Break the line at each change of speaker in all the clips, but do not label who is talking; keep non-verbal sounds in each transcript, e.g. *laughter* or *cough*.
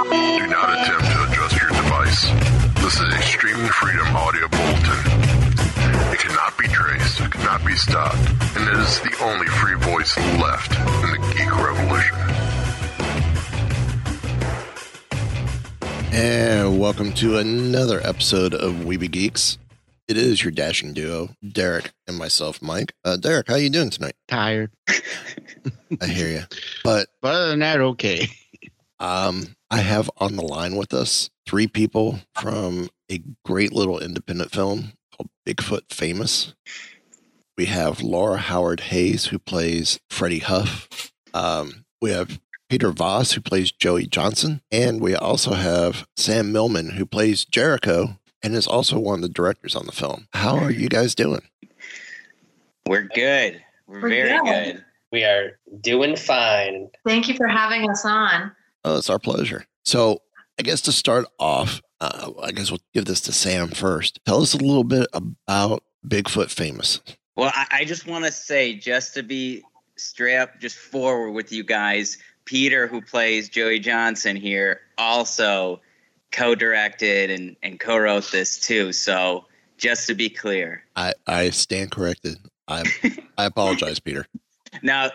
Do not attempt to adjust your device. This is a streaming freedom audio bulletin. It cannot be traced, it cannot be stopped, and it is the only free voice left in the geek revolution.
And welcome to another episode of Weeby Geeks. It is your dashing duo, Derek and myself, Mike. Uh, Derek, how are you doing tonight?
Tired. *laughs*
I hear you. But
But other than that, okay.
Um, I have on the line with us three people from a great little independent film called Bigfoot Famous. We have Lauren Howard Hayes, who plays Freddie Huff. Um, we have Peter Voss, who plays Joey Johnson. And we also have Sam Millman, who plays Jericho and is also one of the directors on the film. How are you guys doing?
We're good. We're,
We're
very
good.
good.
We are doing fine.
Thank you for having us on.
Oh, it's our pleasure. So, I guess to start off, uh, I guess we'll give this to Sam first. Tell us a little bit about Bigfoot Famous.
Well, I, I just want to say, just to be straight up, just forward with you guys, Peter, who plays Joey Johnson here, also co-directed and, and co-wrote this too. So just to be clear.
I, I stand corrected. I I apologize, Peter. *laughs*
No,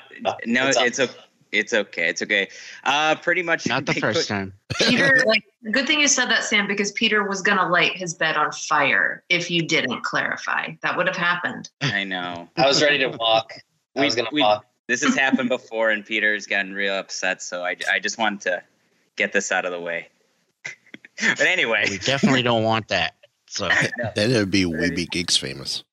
no,
It's
it's, okay. It's okay. It's okay. Uh, pretty much
Not the
Bigfoot-
first time. *laughs*
Peter, *laughs* like, good thing you said that, Sam, because Peter was going to light his bed on fire if you didn't clarify. That would have happened.
I know.
I was ready to walk. I
We-
was going to
we-
walk.
This has *laughs* happened before, and Peter's gotten real upset. So I, I just wanted to get this out of the way. but anyway,
We definitely don't want that. So
Then it would be Weeby Geeks Famous.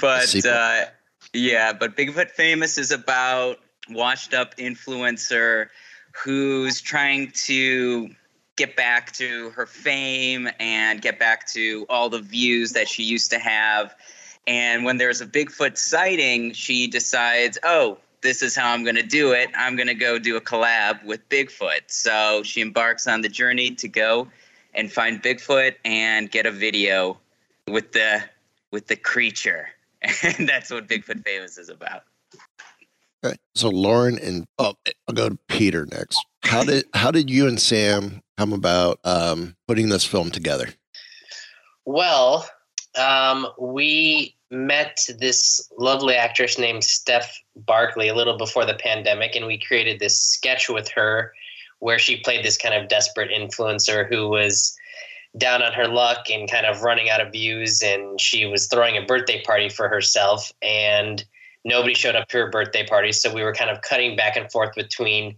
but uh, yeah, but Bigfoot Famous is about washed up influencer who's trying to get back to her fame and get back to all the views that she used to have. And when there's a Bigfoot sighting, she decides, oh, this is how I'm going to do it. I'm going to go do a collab with Bigfoot. So she embarks on the journey to go and find Bigfoot and get a video with the with the creature. *laughs* And that's what Bigfoot Famous is about.
So Lauren and oh, I'll go to Peter next. How did how did you and Sam come about um, putting this film together?
Well, um, we met this lovely actress named Steph Barkley a little before the pandemic, and we created this sketch with her where she played this kind of desperate influencer who was down on her luck and kind of running out of views, and she was throwing a birthday party for herself, and nobody showed up to her birthday party. So we were kind of cutting back and forth between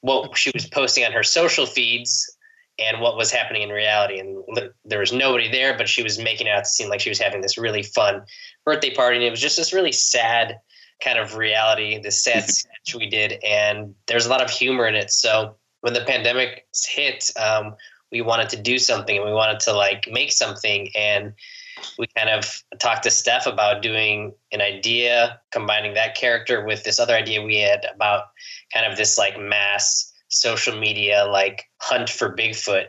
what she was posting on her social feeds and what was happening in reality. And there was nobody there, but she was making it out to seem like she was having this really fun birthday party. And it was just this really sad kind of reality, this sad *laughs* sketch we did. And there's a lot of humor in it. So when the pandemic hit, um, we wanted to do something and we wanted to like make something. And we kind of talked to Steph about doing an idea, combining that character with this other idea we had about kind of this like mass social media like hunt for Bigfoot.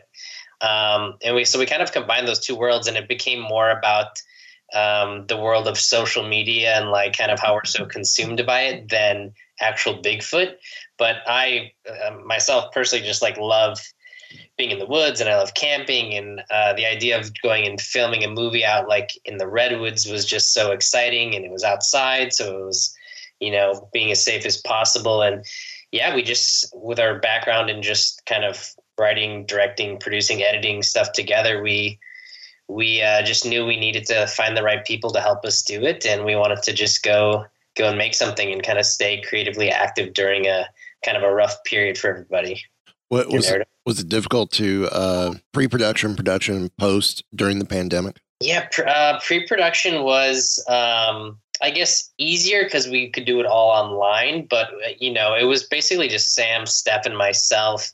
Um, and we so we kind of combined those two worlds, and it became more about um, the world of social media and like kind of how we're so consumed by it than actual Bigfoot. But I uh, myself personally just like love being in the woods and I love camping and uh, the idea of going and filming a movie out like in the redwoods was just so exciting and it was outside so it was you know being as safe as possible and yeah we just with our background in just kind of writing, directing, producing, editing stuff together, we we uh, just knew we needed to find the right people to help us do it, and we wanted to just go go and make something and kind of stay creatively active during a kind of a rough period for everybody.
What was was it difficult to uh, pre-production, production, post during the pandemic?
Yeah, uh, pre-production was, um, I guess, easier because we could do it all online. But you know, it was basically just Sam, Steph, and myself,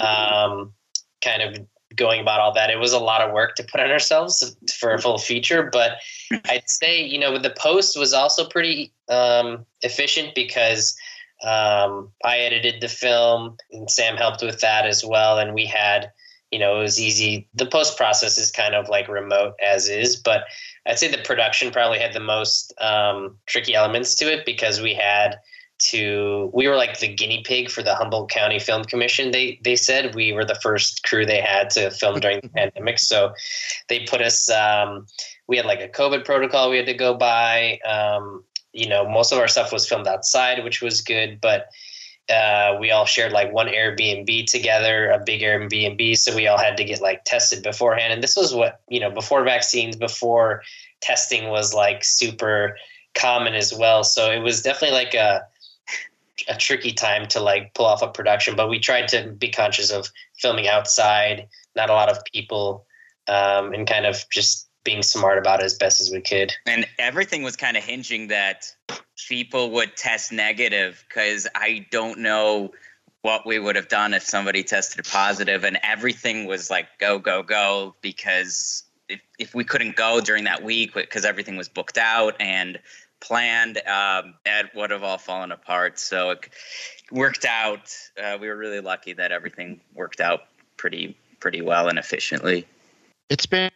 um, kind of going about all that. It was a lot of work to put on ourselves for a full feature, but I'd say you know the post was also pretty um, efficient because um, I edited the film and Sam helped with that as well, and we had you know it was easy. The post process is kind of like remote as is, but I'd say the production probably had the most um, tricky elements to it because we had to we were like the guinea pig for the Humboldt County Film Commission. They they said we were the first crew they had to film during the *laughs* pandemic, so they put us. Um, we had like a COVID protocol we had to go by. Um, you know, most of our stuff was filmed outside, which was good, but uh, we all shared like one Airbnb together, a big Airbnb. So we all had to get like tested beforehand. And this was what, you know, before vaccines, before testing was like super common as well. So it was definitely like a, a tricky time to like pull off a production, but we tried to be conscious of filming outside, not a lot of people, um, and kind of just being smart about it as best as we could.
And everything was kind of hinging that people would test negative because I don't know what we would have done if somebody tested positive and everything was like go go go because if, if we couldn't go during that week because everything was booked out and planned um, it would have all fallen apart so it worked out uh, we were really lucky that everything worked out pretty pretty well and efficiently
it's been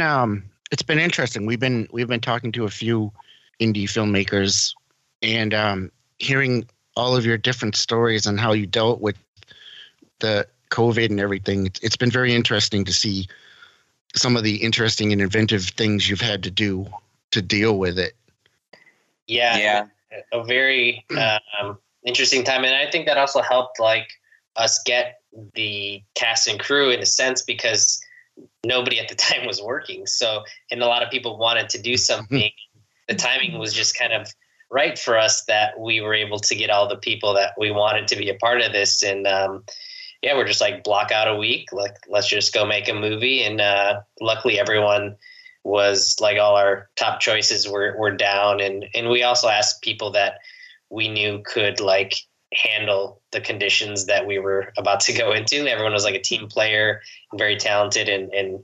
um it's been interesting we've been we've been talking to a few indie filmmakers and um, hearing all of your different stories and how you dealt with the COVID and everything. It's, it's been very interesting to see some of the interesting and inventive things you've had to do to deal with it.
Yeah, yeah, a very um, interesting time, and I think that also helped like us get the cast and crew in a sense because nobody at the *laughs* time was working. So, and a lot of people wanted to do something. the timing was just kind of right for us that we were able to get all the people that we wanted to be a part of this. And um, yeah we're just like block out a week. Like let's just go make a movie. And uh, luckily everyone was like all our top choices were, were down. And and we also asked people that we knew could like handle the conditions that we were about to go into. Everyone was like a team player and very talented and and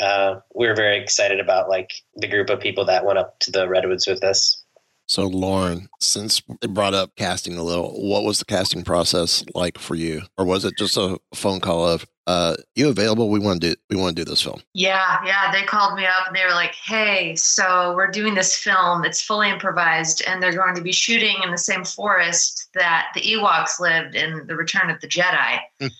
uh, we were very excited about like the group of people that went up to the redwoods with us.
So, Lauren, since it brought up casting a little, what was the casting process like for you, or was it just a phone call of, uh, "You available? We want to do we want to do this film."
Yeah, yeah. They called me up and they were like, "Hey, so we're doing this film. It's fully improvised, and they're going to be shooting in the same forest that the Ewoks lived in The Return of the Jedi." *laughs* and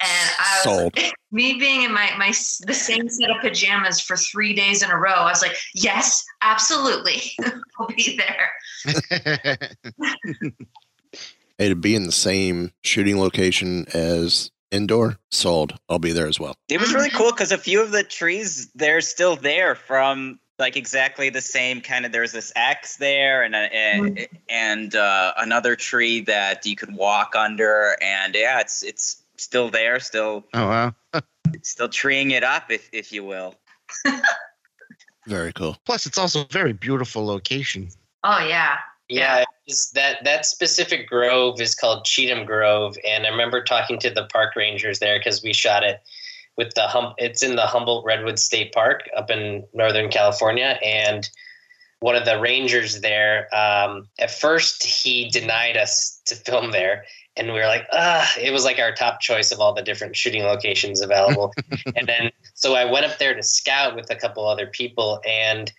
I was, Sold. *laughs* me being in my my the same set of pajamas for three days in a row, I was like, "Yes, absolutely, *laughs* I'll be there."
hey, to be in the same shooting location as Endor, sold. I'll be there as well.
It was really cool because a few of the trees they're still there from like exactly the same kind of. There's this X there, and a, and mm-hmm. and uh, another tree that you could walk under, and yeah, it's it's still there, still.
Oh wow. *laughs*
still treeing it up, if if you will. *laughs*
Very cool.
Plus, it's also a very beautiful location.
Oh yeah.
Yeah, that that specific grove is called Cheatham Grove, and I remember talking to the park rangers there because we shot it with the hum. It's in the Humboldt Redwood State Park up in Northern California, and one of the rangers there. Um, at first, he denied us to film there, and we were like, ah, it was like our top choice of all the different shooting locations available. *laughs* and then, so I went up there to scout with a couple other people, and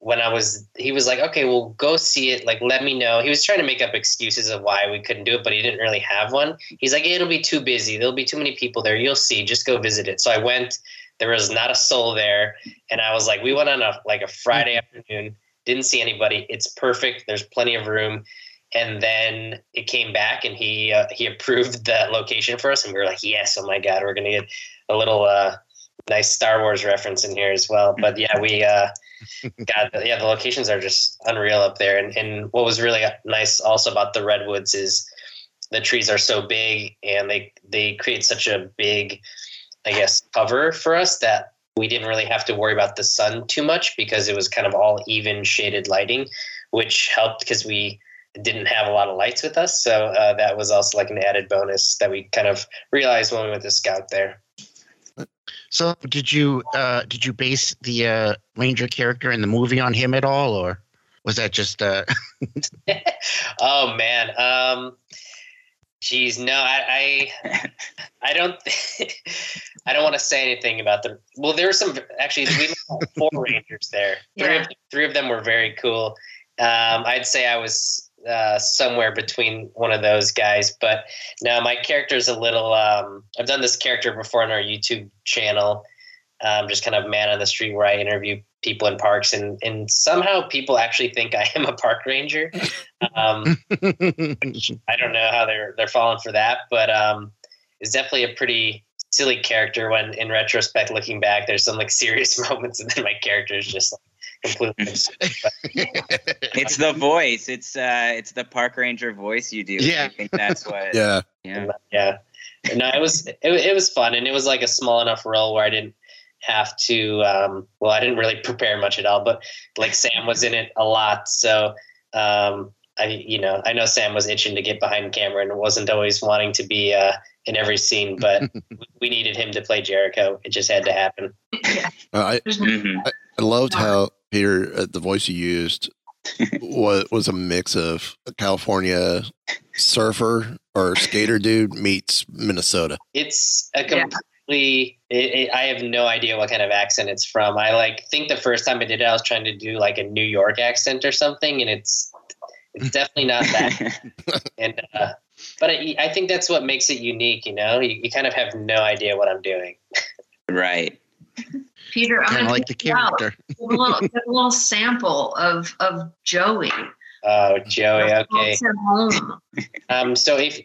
when I was, he was like, okay, well, go see it. Like, let me know. He was trying to make up excuses of why we couldn't do it, but he didn't really have one. He's like, it'll be too busy. There'll be too many people there. You'll see. Just go visit it. So I went. There was not a soul there, and I was like, we went on a like a Friday afternoon. Didn't see anybody. It's perfect. There's plenty of room. and then it came back and he uh, he approved *laughs* that location for us and we were like yes oh my god we're gonna get a little uh, nice star wars reference in here as well but yeah we uh, got yeah the locations are just unreal up there and, and what was really nice also about the redwoods is the trees are so big and they they create such a big i guess cover for us that we didn't really have to worry about the sun too much because it was kind of all even shaded lighting which helped because we didn't have a lot of lights with us. So uh, that was also like an added bonus that we kind of realized when we went to scout there.
So did you uh, did you base the uh, ranger character in the movie on him at all, or was that just? Uh... *laughs*
oh man, um, geez, no, I, I, I don't, *laughs* I don't want to say anything about the. Well, there were some actually. We met four *laughs* rangers there. Three
Yeah.
of three of them were very cool. Um, I'd say I was uh, somewhere between one of those guys. But now my character is a little. Um, I've done this character before on our YouTube channel, um, just kind of man on the street where I interview people in parks, and and somehow people actually think I am a park ranger. Um, *laughs* I don't know how they're they're falling for that, but um, it's definitely a pretty silly character. When in retrospect, looking back, there's some like serious *laughs* moments, and then my character is just like completely. *laughs*
It's the voice. It's uh, it's the park ranger voice you do.
Yeah.
I think that's what. *laughs*
Yeah.
Yeah.
yeah, no, it was it, it was fun, and it was like a small enough role where I didn't have to. Um, well, I didn't really prepare much at all, but like Sam was in it a lot, so. Um, I, you know, I know Sam was itching to get behind camera and wasn't always wanting to be uh, in every scene, but *laughs* we needed him to play Jericho. It just had to happen.
Uh, I,
Mhm.
I loved how Peter, uh, the voice you used, was was a mix of a California surfer or skater *laughs* dude meets Minnesota.
It's a
Yeah.
completely. It, it, I have no idea what kind of accent it's from. I like think the first time I did it, I was trying to do like a New York accent or something, and it's it's *laughs* definitely not that. *laughs* and uh, but I, I think that's what makes it unique. You know, you, you kind of have no idea what I'm doing.
right.
Peter, I'm
kind
gonna
like the
you
character.
Give a little, give a little sample of of Joey.
Oh, Joey. Okay.
Home. *laughs*
Um, so if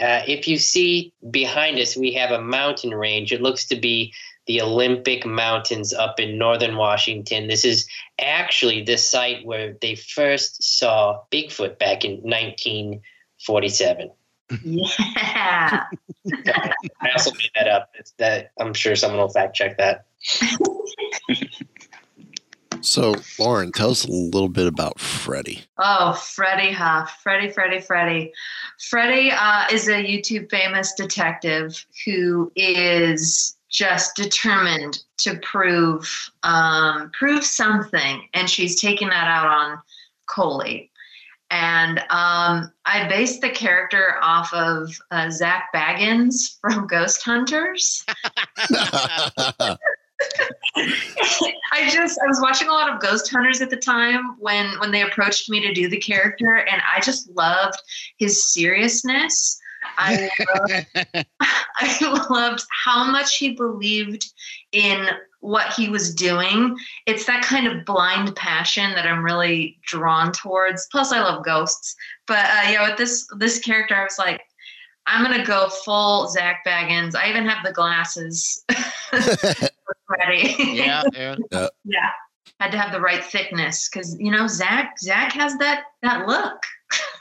uh, if you see behind us, we have a mountain range. It looks to be the Olympic Mountains up in northern Washington. This is actually the site where they first saw Bigfoot back in 1947.
Yeah. *laughs*
I also made that up. It's that I'm sure someone will fact check that.
So, Lauren, tell us a little bit about Freddie.
Oh, Freddie, huh? Freddie, Freddie, Freddie. Freddie uh, is a YouTube famous detective who is just determined to prove um, prove something, and she's taking that out on Coley. And um, I based the character off of uh, Zak Bagans from Ghost Hunters. *laughs* *laughs* *laughs* I just I was watching a lot of Ghost Hunters at the time when when they approached me to do the character, and I just loved his seriousness. I *laughs* loved, *laughs* I loved how much he believed in what he was doing. It's that kind of blind passion that I'm really drawn towards. Plus, I love ghosts. But uh, yeah, with this this character, I was like, I'm gonna go full Zak Bagans. I even have the glasses *laughs* ready.
yeah, *laughs* yeah.
yeah. Had to have the right thickness because you know Zak Zak has that that look.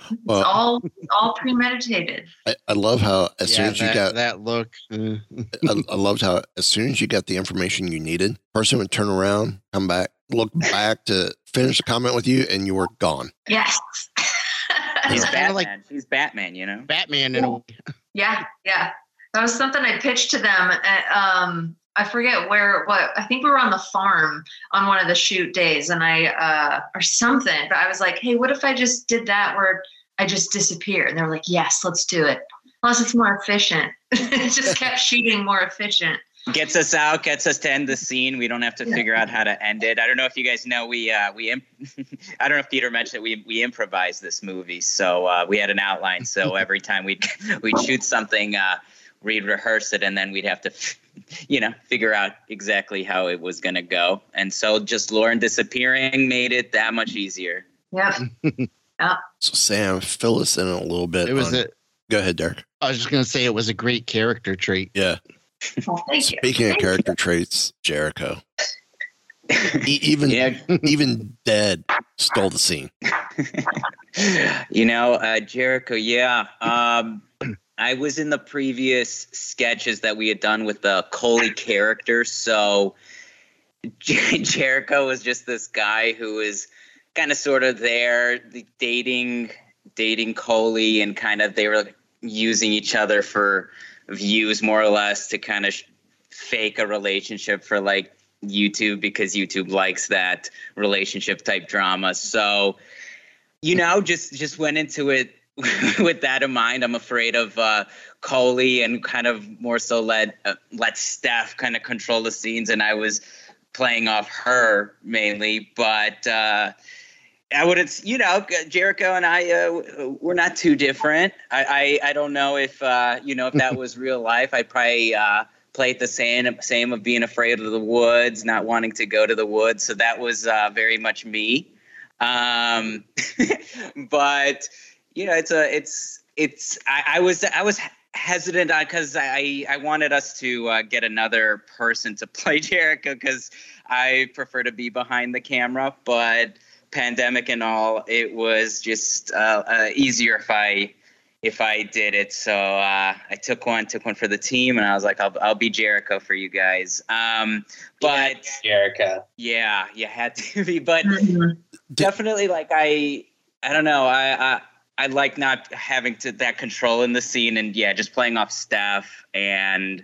It's
Well-
all all premeditated.
I, I love how as soon
Yeah,
as you got,
that look. mm.
I, I loved how as soon as you got the information you needed, person would turn around, come back, look back to finish the comment with you, and you were gone.
Yes.
He's
Yeah.
Batman.
Like-
She's Batman. You know.
Batman in a way.
yeah, yeah. That was something I pitched to them. At, um, I forget where. What I think we were on the farm on one of the shoot days, and I uh, or something. But I was like, hey, what if I just did that where I just disappear? And they're like, yes, let's do it. Plus, it's more efficient. *laughs* it just kept shooting more efficient.
Gets us out, gets us to end the scene. We don't have to figure out how to end it. I don't know if you guys know we uh, we imp- *laughs* I don't know if Peter mentioned it, we we improvised this movie. So uh, we had an outline. So *laughs* every time we'd *laughs* we'd shoot something, uh, we'd rehearse it, and then we'd have to, you know, figure out exactly how it was gonna go. And so just Lauren disappearing made it that much easier.
Yep. Yeah.
So Sam, fill us in a little bit.
It was
on-
a.
Go ahead, Derek.
I was just gonna say it was a great character trait.
Yeah.
Well, thank you.
Speaking of
Thank
character traits, Jericho. E- *laughs* even
Yeah.
even dead stole the scene. *laughs*
you know, uh, Jericho, yeah. Um, I was in the previous sketches that we had done with the Coley character. So Jer- *laughs* Jericho was just this guy who was kind of sort of there dating dating Coley and kind of they were using each other for views more or less to kind of sh- fake a relationship for like YouTube because YouTube likes that relationship type drama. So you know, just just went into it *laughs* with that in mind. I'm afraid of uh, Coley and kind of more so let uh, let Steph kind of control the scenes, and I was playing off her mainly. But uh, I wouldn't, you know, Jericho and I uh, we're not too different. I I, I don't know if uh, you know if that *laughs* was real life. I'd probably. Uh, play it the same same of being afraid of the woods not wanting to go to the woods so that was uh, very much me um, *laughs* but you know, it's a, it's, it's. I, I was, I was hesitant because I, I wanted us to uh, get another person to *laughs* play Jericho because I prefer to be behind the camera. But pandemic and all, it was just uh, uh, easier if I if I did it. So uh, I took one, took one for the team, and I was like, I'll, I'll be Jericho for you guys. Um, but
Jericho.
yeah, you had to be. But *laughs*
Mhm.
definitely, like I, I don't know, I, I, I like not having to that control in the scene, and yeah, just playing off Steph and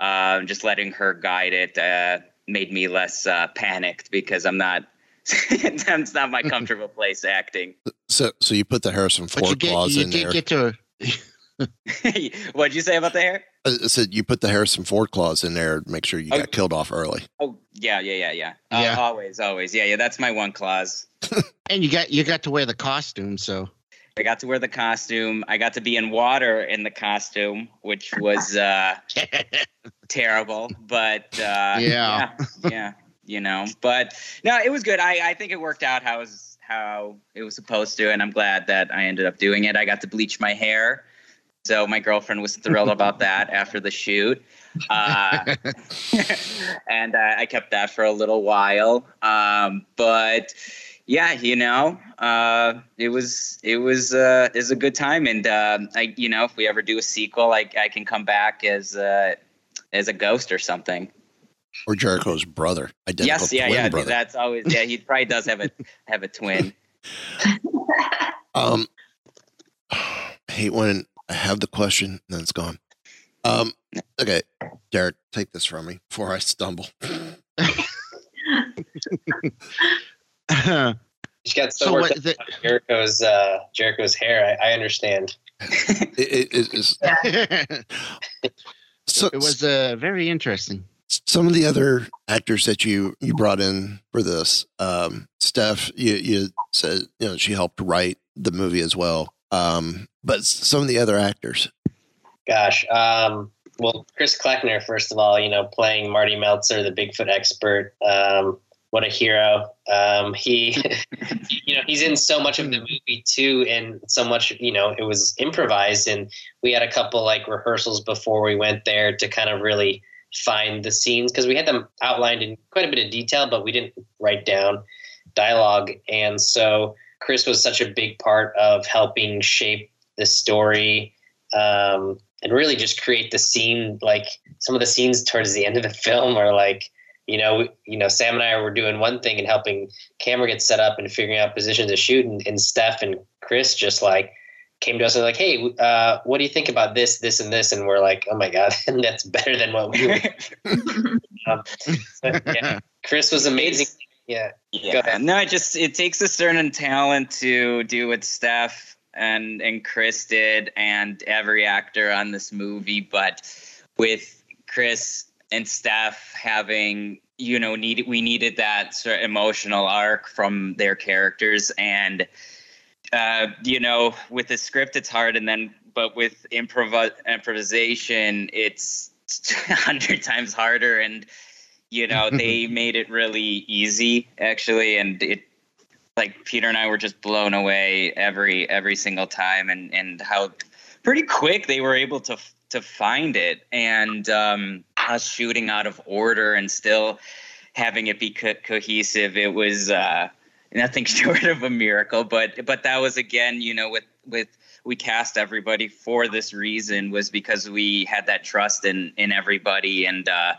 uh, just letting her guide it uh, made me less uh, panicked because I'm not. *laughs* that's not my comfortable *laughs* place acting.
So so you put the Harrison
But you
Ford
get
clause
you
in
did
there.
get to *laughs*
What'd you say about the hair?
I said you put the Harrison Ford clause in there. to Make sure you
Oh.
got killed off early.
Oh yeah, yeah, yeah, yeah. Uh,
Yeah.
always, always. Yeah, yeah. That's my one clause.
and you got you got to wear the costume, so
I got to wear the costume. I got to be in water in the costume, which was uh, terrible. But uh,
Yeah.
yeah, yeah, you know. But no, it was good. I, I think it worked out how it was how it was supposed to, and I'm glad that I ended up doing it. I got to bleach my hair, so my girlfriend was thrilled about that *laughs* after the shoot. Uh, *laughs* and uh, I kept that for a little while. Um, but yeah, you know, uh, it was it was uh, it was a good time, and uh, I, you know, if we ever do a sequel, I, I can come back as uh, as a ghost or something.
Or Jericho's brother, identical
yes, yeah,
twin
yeah.
brother.
That's always yeah. He probably does have a have a twin. *laughs*
Um, I hate when I have the question and then it's gone. Um, okay, Derek, take this from me before I stumble. *laughs*
She got so,
So
worked
what
up
is it-
about Jericho's uh, Jericho's hair. I, I understand.
It, it, it is
it *laughs*
so, it
was uh, very interesting.
Some of the other actors that you you brought in for this. Um, Steph, you you said you know she helped write the movie as well. Um, but some of the other actors.
Gosh. Um, well, Chris Kleckner, first of all, you know, playing Marty Meltzer, the Bigfoot expert. Um, what a hero. Um, he, *laughs* you know, he's in so much of the movie too, and so much, you know, it was improvised. And we had a couple like rehearsals before we went there to kind of really find the scenes because we had them outlined in quite a bit of detail, but we didn't write down dialogue. And so Chris was such a big part of helping shape the story um, and really just create the scene. Like some of the scenes towards the end of the *laughs* film are like, you know, you know, Sam and I were doing one thing and helping camera get set up and figuring out positions to shoot, and, and Steph and Chris just like came to us and like, hey, uh, what do you think about this, this, and this? And we're like, oh my god, *laughs* that's better than what we were. *laughs* um, but, yeah, Chris was amazing. Yeah, Go
Yeah,
ahead.
no, it just it takes a certain talent to do what Steph and and Chris did, and every actor on this movie. But with Chris and Steph having, you know, needed we needed that sort of emotional arc from their characters, and uh, you know, with a script it's hard, and then but with improv improvisation it's a *laughs* hundred times harder and you know *laughs* they made it really easy actually and it like Peter and I were just blown away every every single time, and and how pretty quick they were able to to find it, and um, us shooting out of order and still having it be co- cohesive. It was uh, nothing *laughs* short of a miracle, but but that was again, you know, with with we cast everybody for this reason was because we had that trust in in everybody. And uh,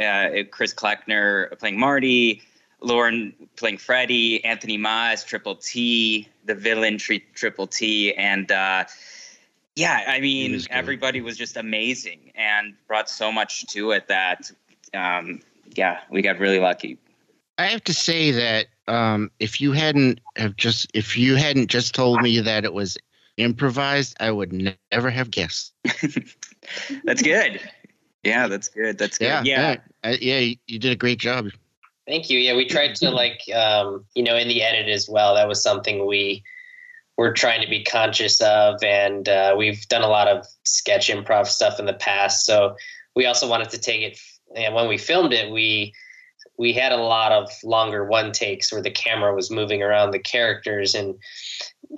uh, Chris Kleckner playing Marty, Lauren playing Freddie, Anthony Ma as Triple T, the villain tri- Triple T, and uh, yeah, I mean was everybody was just amazing and brought so much to it that um, yeah, we got really lucky.
I have to say that um, if you hadn't have just if you hadn't just told me that it was improvised, I would ne- never have guessed. *laughs*
that's good. Yeah, that's good. That's good.
Yeah, yeah, yeah. yeah you did a great job.
Thank you. Yeah, we tried to like, um, you know, in the edit as well. That was something we were trying to be conscious of, and uh, we've done a lot of sketch improv stuff in the past. So we also wanted to take it. And when we filmed it, we we had a lot of longer one takes where the camera was moving around the characters and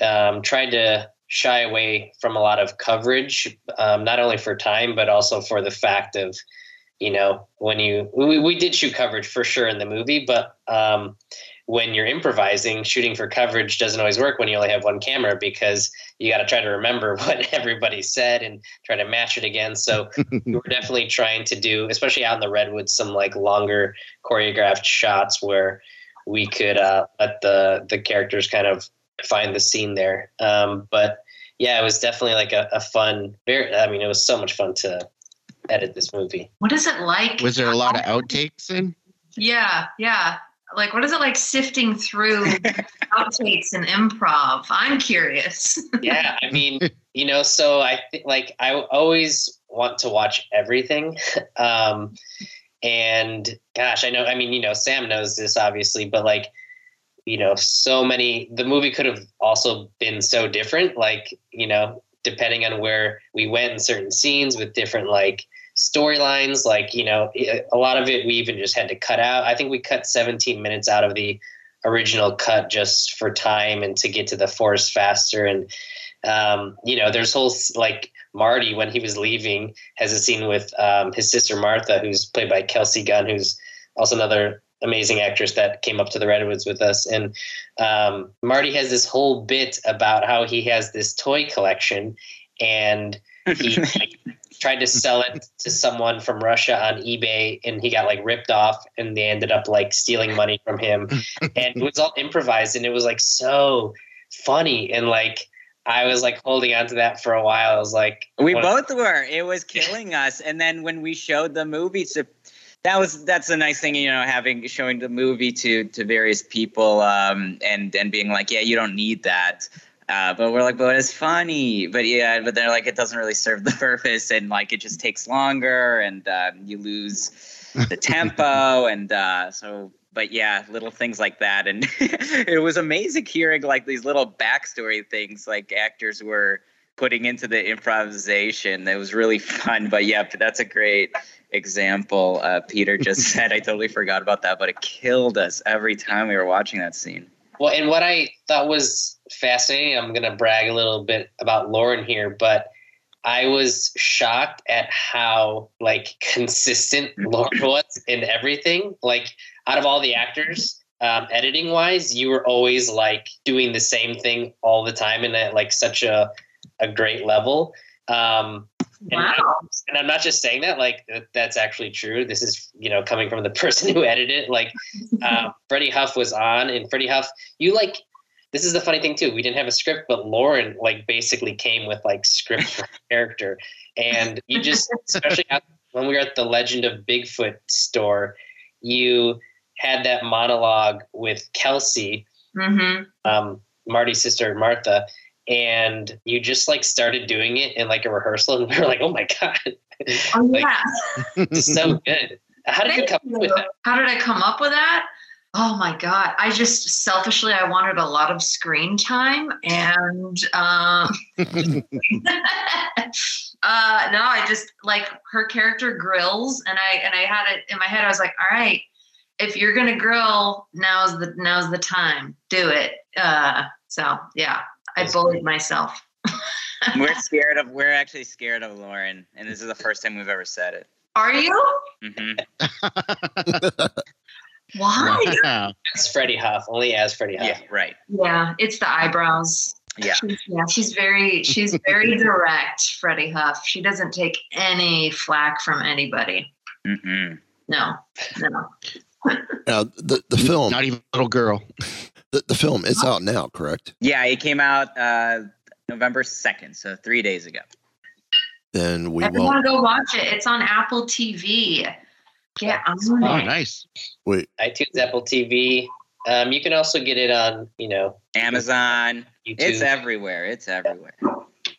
um, tried to shy away from a lot of coverage, um, not only for time, but also for the fact of, you know, when you, we, we did shoot coverage for sure in the movie, but um, when you're improvising, shooting for coverage doesn't always work when you only have one camera because you got to try to remember *laughs* what everybody said and try to match it again. So we *laughs* were definitely trying to do, especially out in the redwoods, some like longer choreographed shots where we could uh, let the the characters kind of find the scene there. Um, but yeah, it was definitely like a, a fun. Very, I mean, it was so much fun to edit this movie.
What is it like?
Was there a lot of outtakes in?
Yeah, yeah. Like, what is it like sifting through *laughs* outtakes and improv? I'm curious.
yeah, I mean, *laughs* you know, so I think like I always want to watch everything. *laughs* Um, and gosh, I know, I mean, you know, Sam knows this obviously, but like you know so many the movie could have also been so different like you know depending on where we went in certain scenes with different like storylines like you know a lot of it we even just had to cut out i think we cut 17 minutes out of the original cut just for time and to get to the forest faster and um, you know there's whole like marty when he was leaving has a scene with um, his sister martha who's played by kelsey gunn who's also another amazing actress that came up to the Redwoods with us. And um, Marty has this whole bit about how he has this toy collection and he *laughs* like, tried to sell it to someone from Russia on eBay and he got like ripped off and they ended up like stealing money from him. *laughs* and it was all improvised and it was like so funny and like I was like holding on to that for a while. I was like,
we both were. It was killing us. And then when we showed the movie to that was that's a nice thing, you know, having showing the movie to to various people um, and and being like, yeah, you don't need that. Uh, but we're like, but it's funny. But yeah, but they're like, it doesn't really serve the *laughs* purpose, and like it just takes longer, and um, you lose the tempo, *laughs* and uh, so. But yeah, little things like that, and *laughs* it was amazing hearing like these little backstory things, like actors were putting into the improvisation. It was really fun. But yeah, that's a great example uh, Peter just said. I totally forgot about that, but it killed us every time we were watching that scene.
Well, and what I thought was fascinating, I'm going to brag a little bit about Lauren here, but I was shocked at how like consistent Lauren was in everything. Like out of all the actors, um, editing wise, you were always like doing the same thing all the time and at like such a a great level. Um, and, wow. I, and I'm not just saying that, like that's actually true. This is, you know, coming from the *laughs* person who edited it. Like, uh, *laughs* Freddie Huff was on, and Freddie Huff, you like. This is the funny thing too. We didn't have a script, but Lauren like basically came with like script for character, and you just, *laughs* especially when we were at the Legend of Bigfoot store, you had that monologue with Kelsey,
mm-hmm. um,
Marty's sister Martha, and you just like started doing it in like a rehearsal and *laughs* we were like oh my god
oh, like, yeah.
so *laughs* good how did you come you. up with that
how did i come up with that oh my god i just selfishly i wanted a lot of screen time and um, *laughs* uh, no i just like her character grills and i and i had it in my head i was like all right if you're gonna grill, now's the now's the time. Do it. Uh, so yeah, I bullied myself. *laughs*
we're *laughs* scared of. We're actually scared of Lauren, and this is the first time we've ever said it.
Are you?
hmm *laughs*
Why?
It's Freddie Huff, only as Freddie Huff.
Yeah, right.
Yeah, it's the eyebrows.
Yeah.
She's, yeah, she's very she's very direct, Freddie Huff. She doesn't take any flack from anybody.
Mm-mm.
No, no.
Now the the film,
Not even little girl.
The, the film, it's out now, correct?
Yeah, it came out uh, November second, so three days ago.
Then we
Everyone
won't.
go watch it. It's on Apple TV. Get on
Oh,
it.
nice.
Wait,
iTunes, Apple TV. Um, you can also get it on, you know,
Amazon.
YouTube.
It's everywhere. It's everywhere.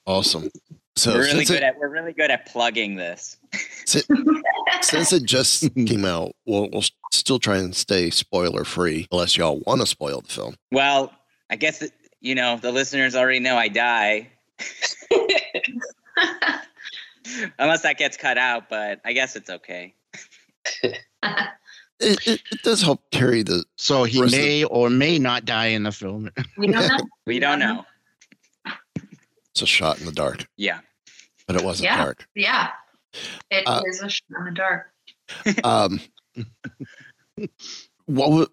awesome. So
we're really good
it,
at we're really good at plugging this.
si- *laughs* since it just *laughs* came out, we'll, we'll still try and stay spoiler free, unless y'all want to spoil the film.
Well, I guess that, you know the listeners already know I die, *laughs* unless that gets cut out. But I guess it's okay. *laughs*
It, it, it does help carry the.
So he
Rest of-
may or may not die in the film.
we don't know.
We don't know.
It's a shot in the dark,
Yeah.
but it wasn't
Yeah.
dark.
Yeah, it is
Uh,
a shot in the dark. *laughs*
Um, what was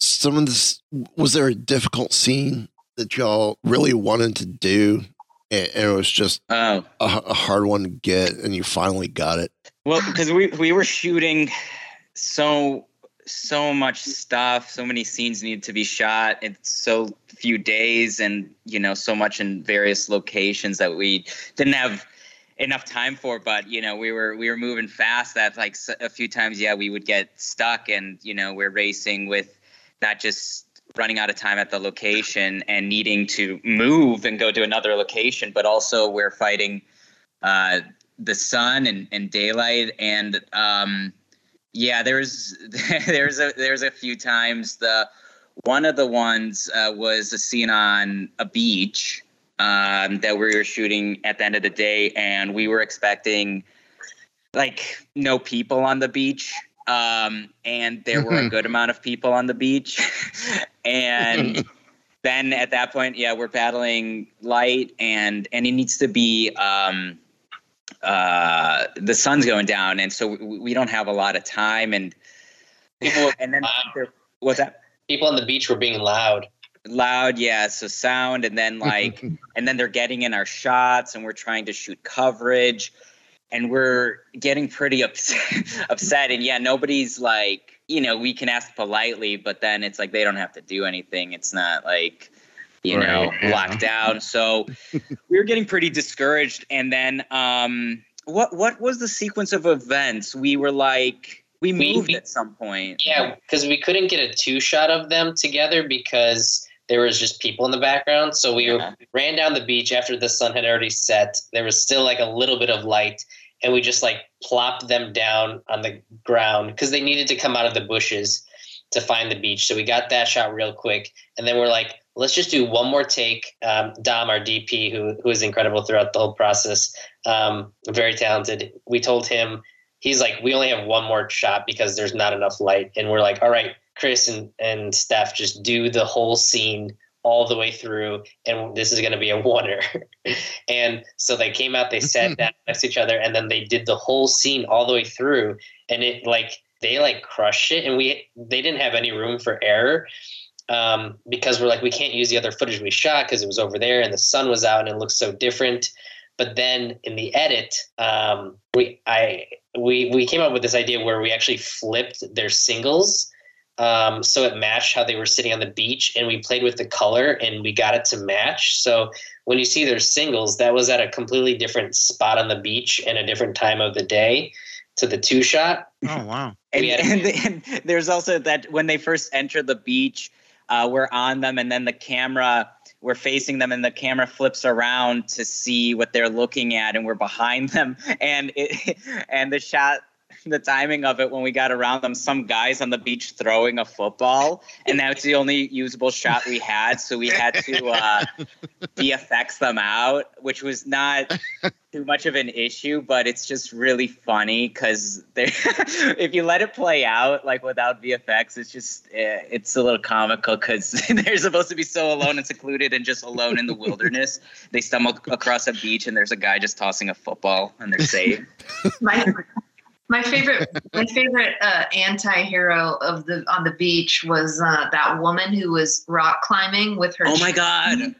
some of this? Was there a difficult scene that y'all really wanted to do, and, and it was just
Oh.
a, a hard one to get, and you finally got it?
Well, because we we were shooting so so much stuff, so many scenes needed to be shot in so few days, and you know, so much in various locations that we didn't have enough time for. But you know, we were we were moving fast. That like a few times, yeah, we would get stuck, and you know, we're racing with not just running out of time at the location and needing to move and go to another location, but also we're fighting uh, the sun and, and daylight and um, yeah there's *laughs* there's a there's a few times the one of the ones uh, was a scene on a beach um, that we were shooting at the end of the day and we were expecting like no people on the beach um, and there were a good amount of people on the beach. *laughs* And *laughs* then at that point yeah we're battling light and and it needs to be um uh the sun's going down and so we, we don't have a lot of time and people, and then there, what's that?
People on the beach were being loud.
Loud yeah so sound and then like *laughs* and then they're getting in our shots and we're trying to shoot coverage and we're getting pretty *laughs* upset, upset and yeah nobody's like you know we can ask politely but then it's like they don't have to do anything. It's not like you know
Right, yeah.
locked down. So *laughs* we were getting pretty discouraged and then um what what was the sequence of events? We were like we
We-
moved
we-
at some point.
Yeah, because we couldn't get a two shot of them together because there was just people in the background. So we
Yeah.
ran down the beach after the sun had already set. There was still like a little bit of light, and we just like plopped them down on the ground because they needed to come out of the bushes to find the beach. So we got that shot real quick, and then we're like, let's just do one more take. Um, Dom, our DP, who who is incredible throughout the whole process, um, very talented. We told him he's like, we only have one more shot because there's not enough light. And we're like, all right, Chris and, and Steph, just do the whole scene all the way through. And this is going to be a wonder. *laughs* and so they came out, they sat down next to each other, and then they did the whole scene all the way through. And it like, they like crushed it. And we, they didn't have any room for error. Um, because we're like, we can't use the other footage we shot because it was over there and the sun was out and it looked so different. But then in the edit, um, we I we we came up with this idea where we actually flipped their singles, um, so it matched how they were sitting on the beach, and we played with the color and we got it to match. So when you see their singles, that was at a completely different spot on the beach and a different time of the day to the two shot.
Oh wow.
and,
We had-
and, and there's also that when they first enter the beach uh, we're on them and then the camera we're facing them and the camera flips around to see what they're looking at and we're behind *laughs* them and it and the shot *laughs* the timing of it when we got around them. Some guys on the beach throwing a football, and that's the only usable shot we had. So we had to uh, *laughs* VFX them out, which was not too much of an issue, but it's just really funny because *laughs* if you let it play out like without VFX, it's just eh, it's a little comical because they're supposed to be so alone and secluded and just alone in the wilderness. They stumble across a beach and there's a guy just tossing a football and they're safe.
My favorite my favorite uh, anti-hero of the on the beach was uh, that woman who was rock climbing with her
oh my god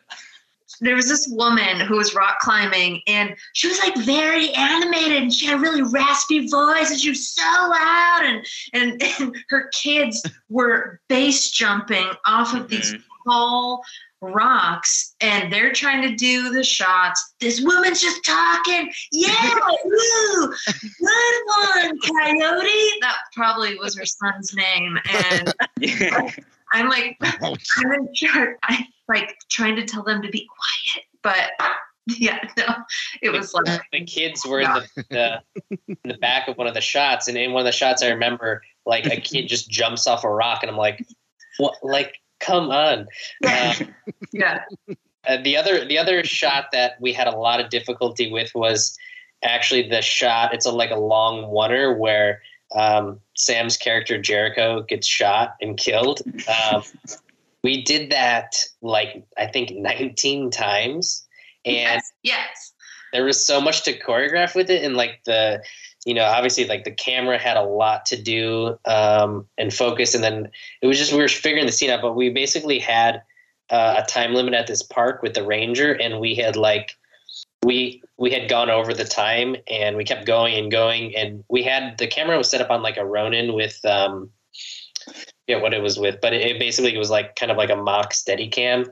there was this woman who was rock climbing and she was like very animated and she had a really raspy voice and she was so loud and and, *laughs* and her kids were base jumping off of these
Mm-hmm.
tall rocks and they're trying to do the shots. This woman's just talking. Yeah *laughs* woo, good one coyote. That probably was her son's name. And *laughs* i'm like i'm in charge. I like trying to tell them to be quiet but yeah *laughs* no it was like
the kids were in the, the in the back of one of the shots, and in one of the shots, I remember like a kid just jumps off a rock, and I'm like, what? Like, come on. *laughs* Uh,
yeah
uh, the other the other shot that we had a lot of difficulty with was actually the shot. It's a like a long oner where um, Sam's character Jericho gets shot and killed. Um, we did that like I think 19 times, and
yes, yes.
there was so much to choreograph with it and like the you know obviously like the camera had a lot to do um, and focus and then it was just we were figuring the scene out but we basically had uh, a time limit at this park with the ranger and we had like we we had gone over the time and we kept going and going and we had the camera was set up on like a ronin with um yeah what it was with but it, it basically was like kind of like a mock steady cam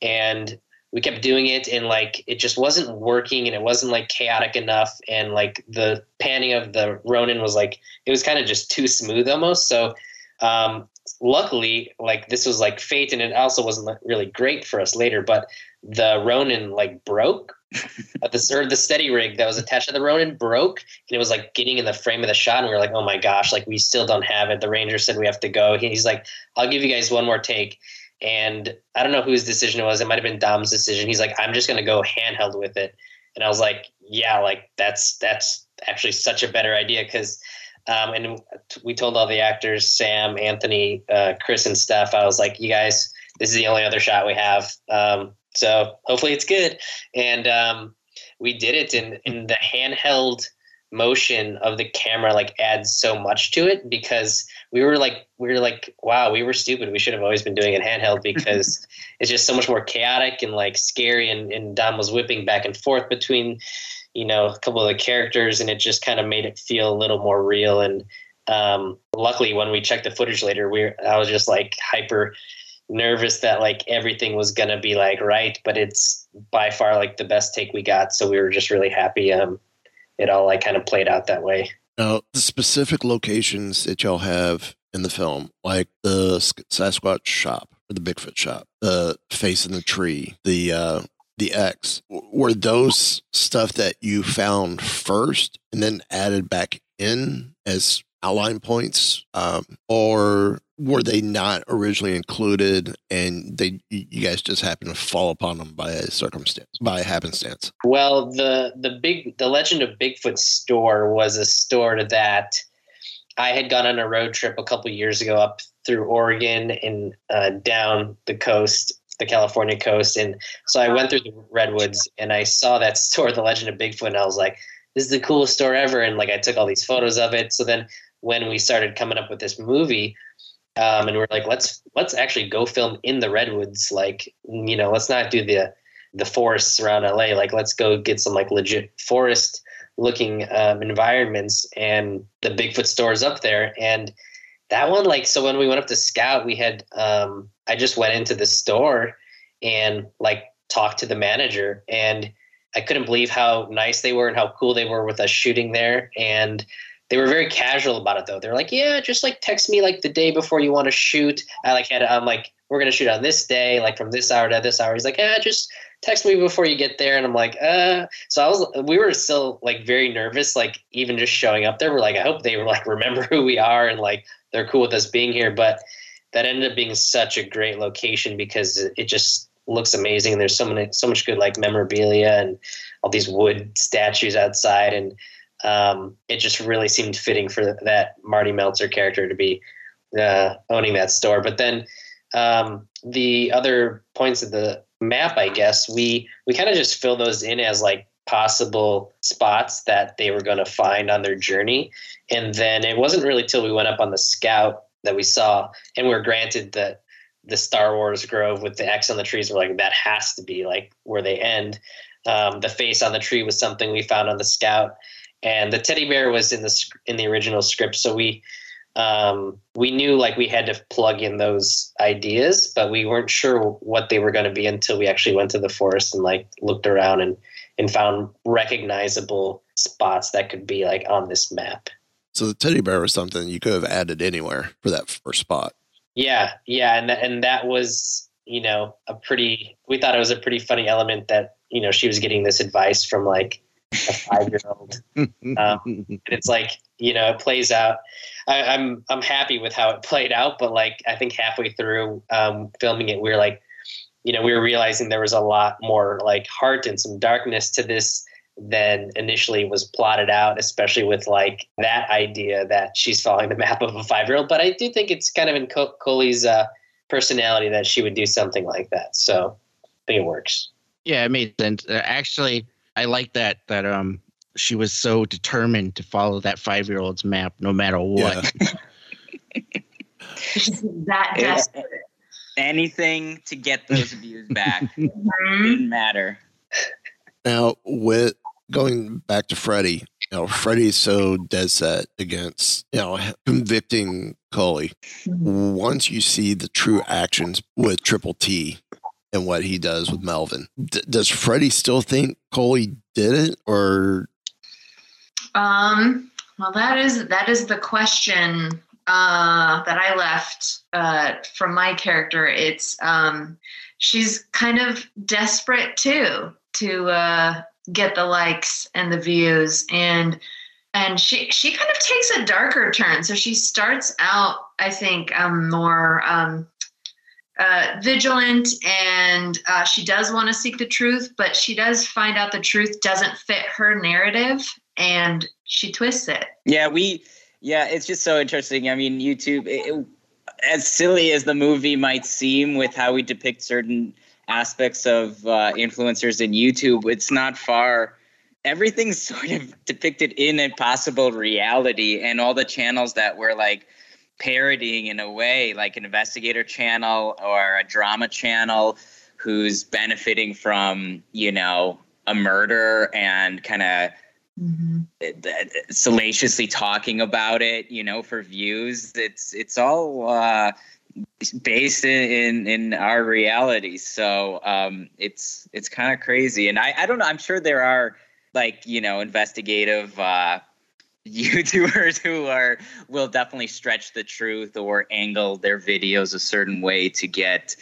and we kept doing it and like it just wasn't working and it wasn't like chaotic enough. And like the panning of the ronin was like it was kind of just too smooth almost. So um luckily like this was like fate and it also wasn't like, really great for us later but the ronin like broke. *laughs* Uh, the or the steady rig that was attached to the ronin broke and it was like getting in the frame of the shot and we were like oh my gosh like we still don't have it. The ranger said we have to go. He's like i'll give you guys one more take and I don't know whose decision it was. It might have been Dom's decision. He's like, I'm just gonna go handheld with it, and I was like, yeah, like that's that's actually such a better idea because. Um, and we told all the actors, Sam, Anthony, uh, Chris, and Steph. I was like, "You guys, this is the only other shot we have. Um, so hopefully it's good." And um, we did it, and the handheld motion of the camera like adds so much to it because we were like we were like wow we were stupid. We should have always been doing it handheld *laughs* because it's just so much more chaotic and like scary. And, and Dom was whipping back and forth between you know a couple of the characters and it just kind of made it feel a little more real. And um, luckily when we checked the footage later we were, I was just like hyper nervous that like everything was gonna be like right but it's by far like the best take we got. So we were just really happy um it all like kind of played out that way.
Now, the specific locations that y'all have in the film, like the Sasquatch shop or the Bigfoot shop, the face in the tree, the uh, the X, were those stuff that you found first and then added back in as outline points, um, or were they not originally included and they you guys just happened to fall upon them by a circumstance by a happenstance?
Well the the big the legend of bigfoot store was a store that i had gone on a road trip a couple years ago up through oregon and uh, down the coast the california coast. And so i went through the redwoods and i saw that *laughs* store the legend of bigfoot and i was like this is the coolest store ever. And like i took all these photos of it. So then when we started coming up with this movie um, and we're like let's let's actually go film in the redwoods like you know let's not do the the forests around la like let's go get some like legit forest looking um, environments and the bigfoot stores up there. And that one like so when we went up to scout we had um, i just went into the store and like talked to the manager and i couldn't believe how nice they were and how cool they were with us shooting there. And they were very casual about it though. They're like, yeah, just like text me like the day before you want to shoot. I like had I'm like we're gonna shoot on this day, like from this hour to this hour. He's like, ah, just text me before you get there. And I'm like, uh. So I was, we were still like very nervous, like even just showing up there. We're like, I hope they were like remember *laughs* who we are and like they're cool with us being here. But that ended up being such a great location because it just looks amazing. And there's so many, so much good like memorabilia and all these wood statues outside, and um, it just really seemed fitting for that Marty Meltzer character to be uh, owning that store. But then um, the other points of the map, I guess we we kind of just fill those in as like possible spots that they were going to find on their journey, and then it wasn't really till we went up on the scout that we saw, and we were granted that the Star Wars Grove with the X on the trees. We're like, that has to be like where they end. Um, the face on the tree was something we found on the scout, and the teddy bear was in the in the original script. So we um, we knew like we had to plug in those ideas, but we weren't sure what they were going to be until we actually went to the forest and like looked around and and found recognizable spots that could be like on this map.
So the teddy bear was something you could have added anywhere for that first spot.
Yeah, yeah, and and that was you know a pretty. We thought it was a pretty funny element that you know she was getting this advice from like a five year old. um, it's like you know it plays out. I, I'm I'm happy with how it played out, but like I think halfway through um, filming it, we were like, you know, we were realizing there was a lot more like heart and some darkness to this than initially was plotted out, especially with like that idea that she's following the map of a five year old. But I do think it's kind of in Col- Coley's uh, personality that she would do something like that. So I think it works.
Yeah, it made sense. Uh, actually, I like that that um she was so determined to follow that five year old's map no matter what.
Yeah. *laughs* that desperate.
Anything to get those views back. *laughs* Mm-hmm. Didn't matter.
Now, with going back to Freddie, you know, Freddie's so dead set against, you know, convicting Coley. Mm-hmm. Once you see the true actions with Triple T and what he does with Melvin, d- does Freddie still think Coley did it or?
Um, well, that is, that is the question uh, that I left uh, from my character. It's, um, she's kind of desperate too to uh, get the likes and the views and and she she kind of takes a darker turn so she starts out i think um, more um, uh, vigilant and uh, she does want to seek the truth but she does find out the truth doesn't fit her narrative and she twists it
yeah we yeah it's just so interesting i mean youtube it, as silly as the movie might seem with how we depict certain aspects of uh, influencers in YouTube, it's not far. Everything's *laughs* sort of depicted in a possible reality, and all the channels that we're like parodying in a way, like an investigator channel or a drama channel who's benefiting from, you know, a murder and kind of mm-hmm. salaciously talking about it, you know, for views. It's it's all uh, based in, in, in our reality. So um, it's it's kind of crazy, and I I don't know. I'm sure there are like you know investigative. Uh, YouTubers *laughs* who are will definitely stretch the truth or angle their videos a certain way to get,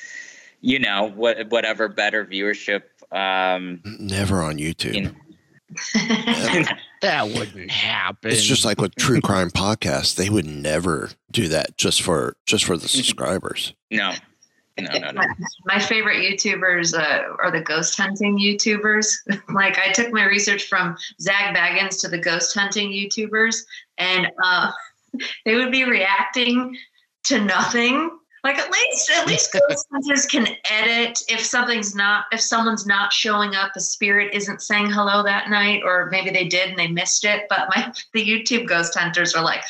you know, what whatever better viewership. Um,
Never on YouTube. In, *laughs*
that wouldn't happen.
It's just like with true crime podcasts; they would never do that just for just for the subscribers.
No, no, no, no.
My, favorite YouTubers uh, are the ghost hunting YouTubers. *laughs* like I took my research from Zak Bagans to the ghost hunting YouTubers, and uh, *laughs* they would be reacting to nothing like at least at least *laughs* ghost hunters can edit if something's not if someone's not showing up a spirit isn't saying hello that night or maybe they did and they missed it but my *laughs* the youtube ghost hunters are like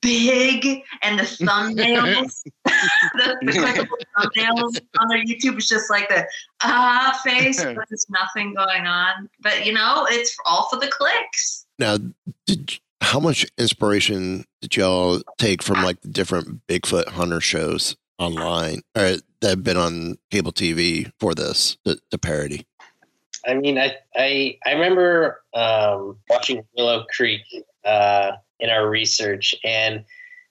big and the thumbnails *laughs* the, the thumbnails on their youtube is just like the ah face but there's nothing going on. But you know it's all for the clicks.
Now did how much inspiration did y'all take from like the different Bigfoot hunter shows online or that have been on cable TV for this to, to parody?
I mean, I I, I remember um, watching Willow Creek uh, in our research, and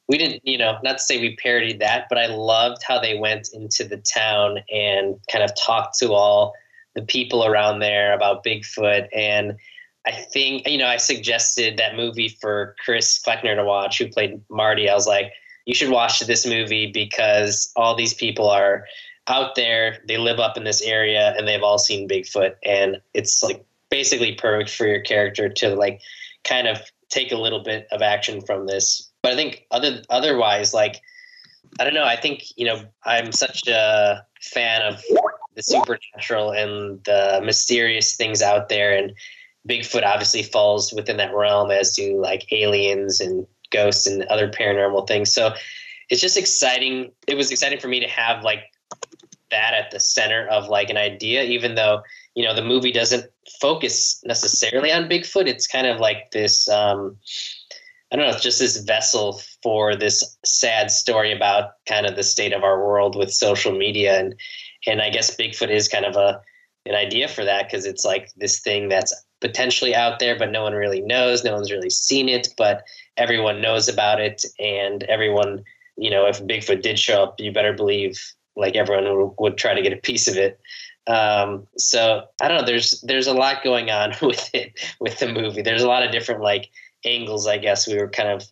we didn't, you know, not to say we parodied that, but I loved how they went into the town and kind of talked to all the people around there about Bigfoot. And I think, you know, I suggested that movie for Chris Kleckner to watch, who played Marty. I was like, you should watch this movie because all these people are out there, they live up in this area, and they've all seen Bigfoot. And it's like basically perfect for your character to like kind of take a little bit of action from this but I think other otherwise, like I don't know. I think you know I'm such a fan of the supernatural and the mysterious things out there, and Bigfoot obviously falls within that realm, as do like aliens and ghosts and other paranormal things. So it's just exciting. It was exciting for me to have like that at the center of like an idea, even though you know the movie doesn't focus necessarily on Bigfoot. It's kind of like this. Um, I don't know, it's just this vessel for this sad story about kind of the state of our world with social media and and I guess Bigfoot is kind of a an idea for that because it's like this thing that's potentially out there but no one really knows, no one's really seen it, but everyone knows about it and everyone, you know, if Bigfoot did show up, you better believe like everyone would, would try to get a piece of it. Um, so I don't know. There's there's a lot going on *laughs* with it with the movie. There's a lot of different like angles, I guess we were kind of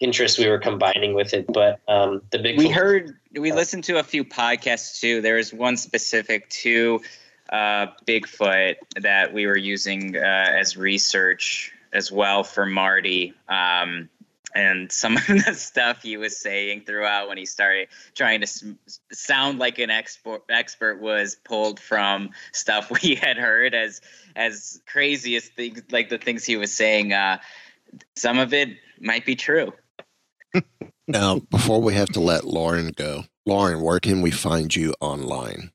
interests we were combining with it. But um, the big
we heard we listened to a few podcasts too. There was one specific to uh, Bigfoot that we were using uh, as research as well for Marty. Um, and some *laughs* of the stuff he was saying throughout when he started trying to s- sound like an expert expert was pulled from stuff *laughs* we had heard as as craziest things like the things he was saying uh, some of it might be true. *laughs*
now, before we have to let Lauren go, Lauren, where can we find you online?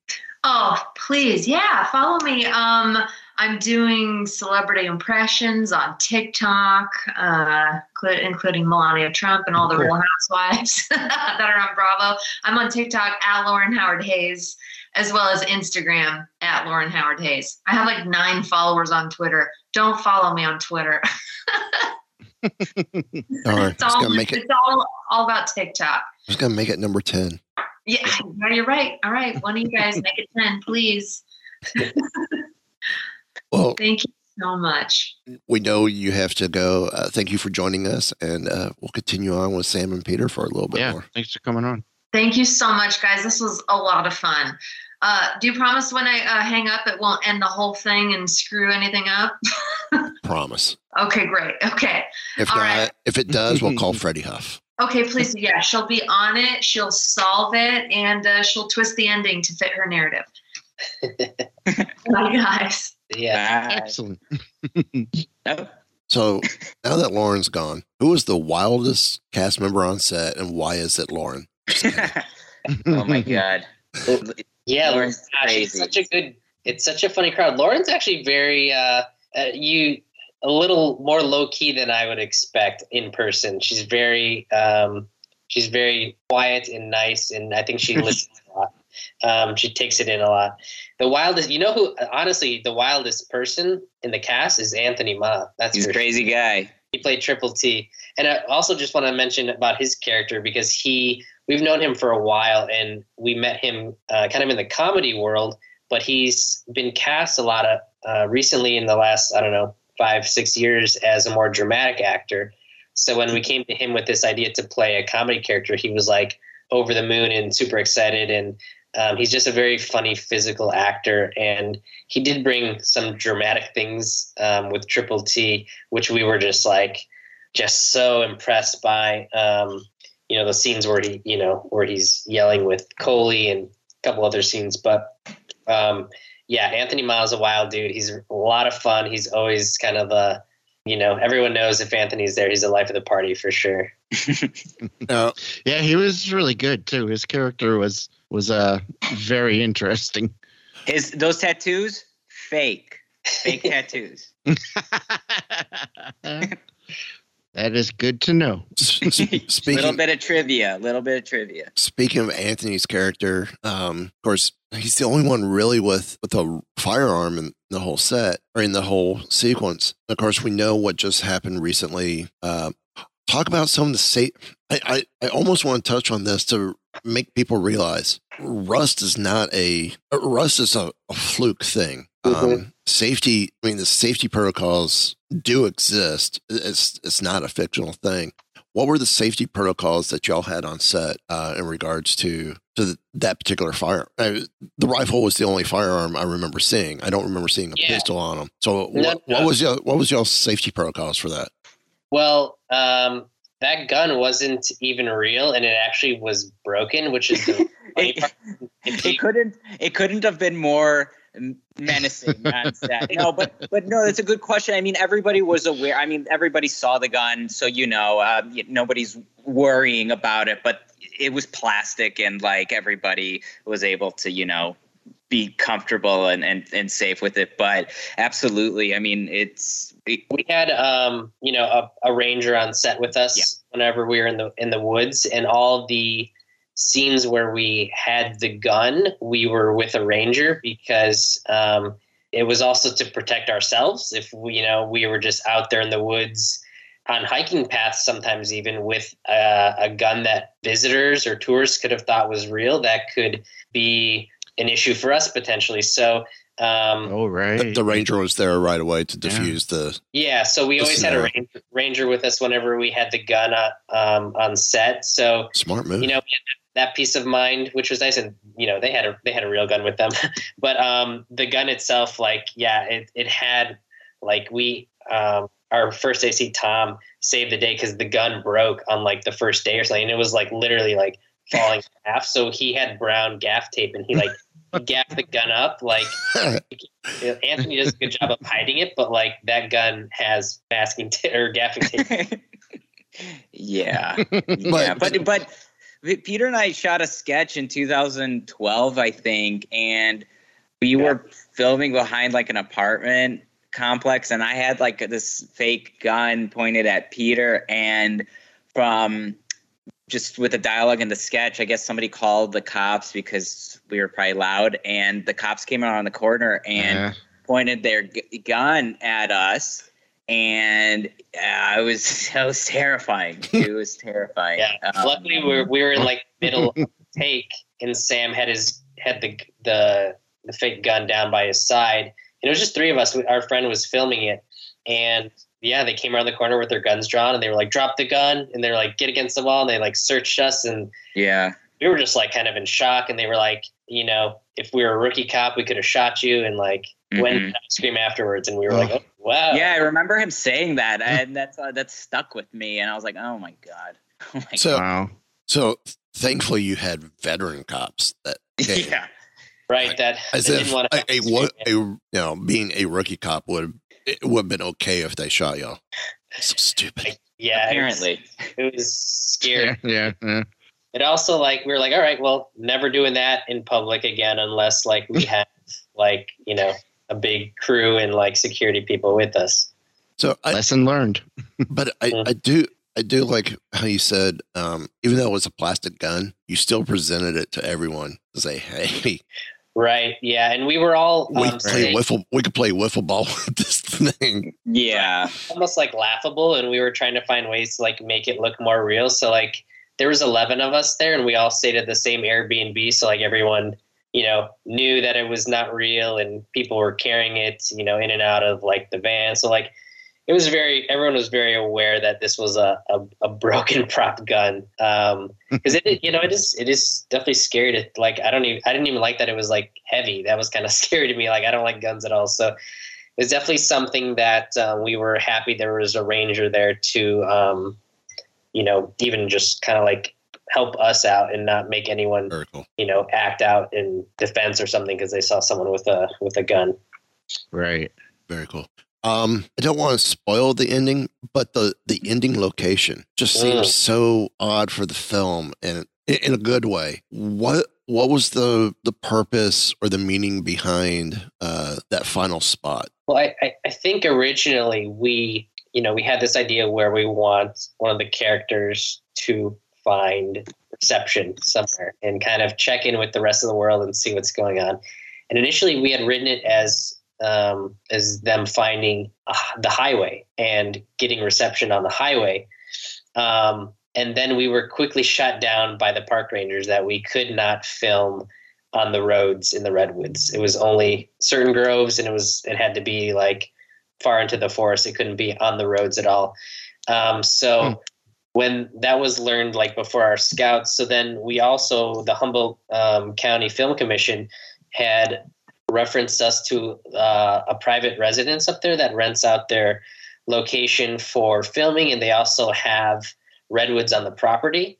Oh, please. Yeah, follow me. Um, I'm doing celebrity impressions on TikTok, uh, including Melania Trump and all the Real Housewives *laughs* that are on Bravo. I'm on TikTok at Lauren Howard Hayes, as well as Instagram at Lauren Howard Hayes. I have like nine followers on Twitter. Don't follow me on Twitter. *laughs*
all right,
it's all,
make it.
It's all, all about TikTok.
I'm just gonna make it number ten.
Yeah, no, you're right. All right, one of you guys make it ten, please. *laughs*
well,
thank you so much.
We know you have to go. Uh, thank you for joining us, and uh, we'll continue on with Sam and Peter for a little bit
yeah,
more.
Thanks for coming on.
Thank you so much, guys. This was a lot of fun. Uh, do you promise when I uh, hang up, it won't end the whole thing and screw anything up? *laughs*
promise.
Okay, great. Okay.
If
All
not,
right.
if it does, we'll call *laughs* Freddie Huff.
Okay, please. Yeah, she'll be on it. She'll solve it, and uh, she'll twist the ending to fit her narrative. *laughs* Bye, guys.
Yeah.
Excellent. *laughs*
So now that Lauren's gone, who is the wildest cast member on set, and why is it Lauren? *laughs*
oh my god.
Yeah,
Lauren's
gosh, it's
crazy.
such a good. It's such a funny crowd. Lauren's actually very uh, uh, you a little more low key than I would expect in person. She's very um, she's very quiet and nice, and I think she *laughs* listens a lot. Um, she takes it in a lot. The wildest, you know who? Honestly, the wildest person in the cast is Anthony Ma. That's
He's a crazy guy.
he played Triple T. And I also just want to mention about his character because he we've known him for a while and we met him uh, kind of in the comedy world, but he's been cast a lot of uh, recently in the last I don't know five six years as a more dramatic actor. So when we came to him with this idea to play a comedy character, he was like over the moon and super excited and. Um, he's just a very funny physical actor, and he did bring some dramatic things um, with Triple T, which we were just like, just so impressed by um, you know the scenes where he you know where he's yelling with Coley and a couple other scenes but um, yeah Anthony Miles a wild dude he's a lot of fun he's always kind of a you know everyone knows if Anthony's there he's the life of the party for sure *laughs*
Now,
Yeah, he was really good too. His character was was uh very interesting.
His those tattoos, fake. Fake *laughs* tattoos. *laughs*
that is good to know. *laughs*
s- s- *laughs*
little bit of trivia. A little bit of trivia.
speaking of Anthony's character, um, of course, he's the only one really with with a firearm in the whole set or in the whole sequence. Of course, we know what just happened recently. Uh, talk about some of the safe. I, I, I almost want to touch on this to make people realize rust is not a rust is a, a fluke thing.
Mm-hmm.
Um, safety. I mean, the safety protocols do exist. It's it's not a fictional thing. What were the safety protocols that y'all had on set uh, in regards to to the, that particular fire? Uh, the rifle was the only firearm I remember seeing. I don't remember seeing a
Yeah.
pistol on them. So,
No,
what, what
no.
was your what was y'all's safety protocols for that?
Well, um, that gun wasn't even real, and it actually was broken, which is the *laughs*
It,
part. If
it couldn't it couldn't have been more menacing set. No, but but no, that's a good question. I mean, everybody was aware. I mean, everybody saw the gun, so you know, uh, nobody's worrying about it. But it was plastic, and like everybody was able to, you know, be comfortable and and, and safe with it. But absolutely, I mean, it's it,
we had um you know a, a ranger on set with us
Yeah.
whenever we were in the in the woods and all the scenes where we had the gun we were with a ranger because um it was also to protect ourselves if we you know we were just out there in the woods on hiking paths sometimes even with uh, a gun that visitors or tourists could have thought was real that could be an issue for us potentially so um
Oh, right.
The, the ranger was there right away to
Yeah.
the.
yeah, so we
The
always had a ranger, ranger with us whenever we had the gun uh, um, on set. So
Smart move.
you know we had that peace of mind, which was nice. And you know they had a they had a real gun with them, *laughs* but um, the gun itself, like yeah, it it had like we um, our first AC Tom saved the day because the gun broke on like the first day or something, and it was like literally like falling in *laughs* half. So he had brown gaff tape, and he like *laughs* gaffed the gun up like Anthony does a good job of hiding it, but like that gun has masking t- or gaffing tape.
yeah, yeah, but but Peter and I shot a sketch in 2012, I think, and we were filming behind like an apartment complex, and I had like this fake gun pointed at Peter, and from just with the dialogue in the sketch, I guess somebody called the cops because we were probably loud, and the cops came around the corner and
Yeah.
pointed their g- gun at us. And uh, I was, *laughs* that was terrifying. It was *laughs* terrifying.
Yeah.
Um,
Luckily, we were, we were in like middle *laughs* take, and Sam had his had the the the fake gun down by his side, and it was just three of us. Our friend was filming it, and yeah, they came around the corner with their guns drawn, and they were like, "Drop the gun!" and they were like, "Get against the wall!" and they like searched us, and
yeah.
we were just like kind of in shock, and they were like, you know, if we were a rookie cop, we could have shot you, and like went
Mhm.
and scream afterwards, and we were
Ugh.
like, oh, wow,
Yeah, I remember him saying that, *laughs* and that's uh, that's stuck with me. And I was like, oh my god. *laughs* Oh my
So,
Wow.
so thankfully you had veteran cops that
god. *laughs*
came.
Yeah.
right. That
As
they
if
didn't wanna
a,
have
a,
to
wo-
scream
a you know being a rookie cop would it would have been okay if they shot y'all. So stupid.
it. Yeah, it was-
Apparently.
it was scary.
Yeah, yeah, yeah.
it also like we were like all right well never doing that in public again unless like we have like you know a big crew and like security people with us
So I,
Lesson learned. *laughs*
but I. I do I do like how you said um, even though it was a plastic gun, you still presented it to everyone to say, "Hey,
right yeah and we were all
we
um,
play
saying-
wiffle we could play wiffle ball *laughs* with this thing."
Yeah.
almost like laughable and we were trying to find ways to like make it look more real so like there was 11 of us there and we all stayed at the same airbnb so like everyone you know knew that it was not real and people were carrying it you know in and out of like the van. So like it was very everyone was very aware that this was a, a, a broken *laughs* prop gun. Um *laughs* because it you know it is it is definitely scary to like i don't even i didn't even like that it was like heavy. That was kind of *laughs* scary to me. Like i don't like guns at all. So it's definitely something that uh, we were happy there was a ranger there to um you know even just kind of like help us out and not make anyone
Very cool.
you know act out in defense or something because they saw someone with a with a gun
Right.
Very cool. Um, I don't want to spoil the ending, but the the ending location just seems
Mm.
so odd for the film, and in, in a good way. What what was the the purpose or the meaning behind uh, that final spot?
Well, I, I, I think originally we, you know, we had this idea where we want one of the characters to find reception somewhere and kind of check in with the rest of the world and see what's going on. And initially, we had written it as um, as them finding uh, the highway and getting reception on the highway. Um, and then we were quickly shut down by the park rangers that we could not film on the roads in the redwoods. It was only certain groves, and it was it had to be like far into the forest. It couldn't be on the roads at all. Um, so. When that was learned, like before our scouts, so then we also the Humboldt um, County Film Commission had referenced us to uh, a private residence up there that rents out their location for filming, and they also have redwoods on the property.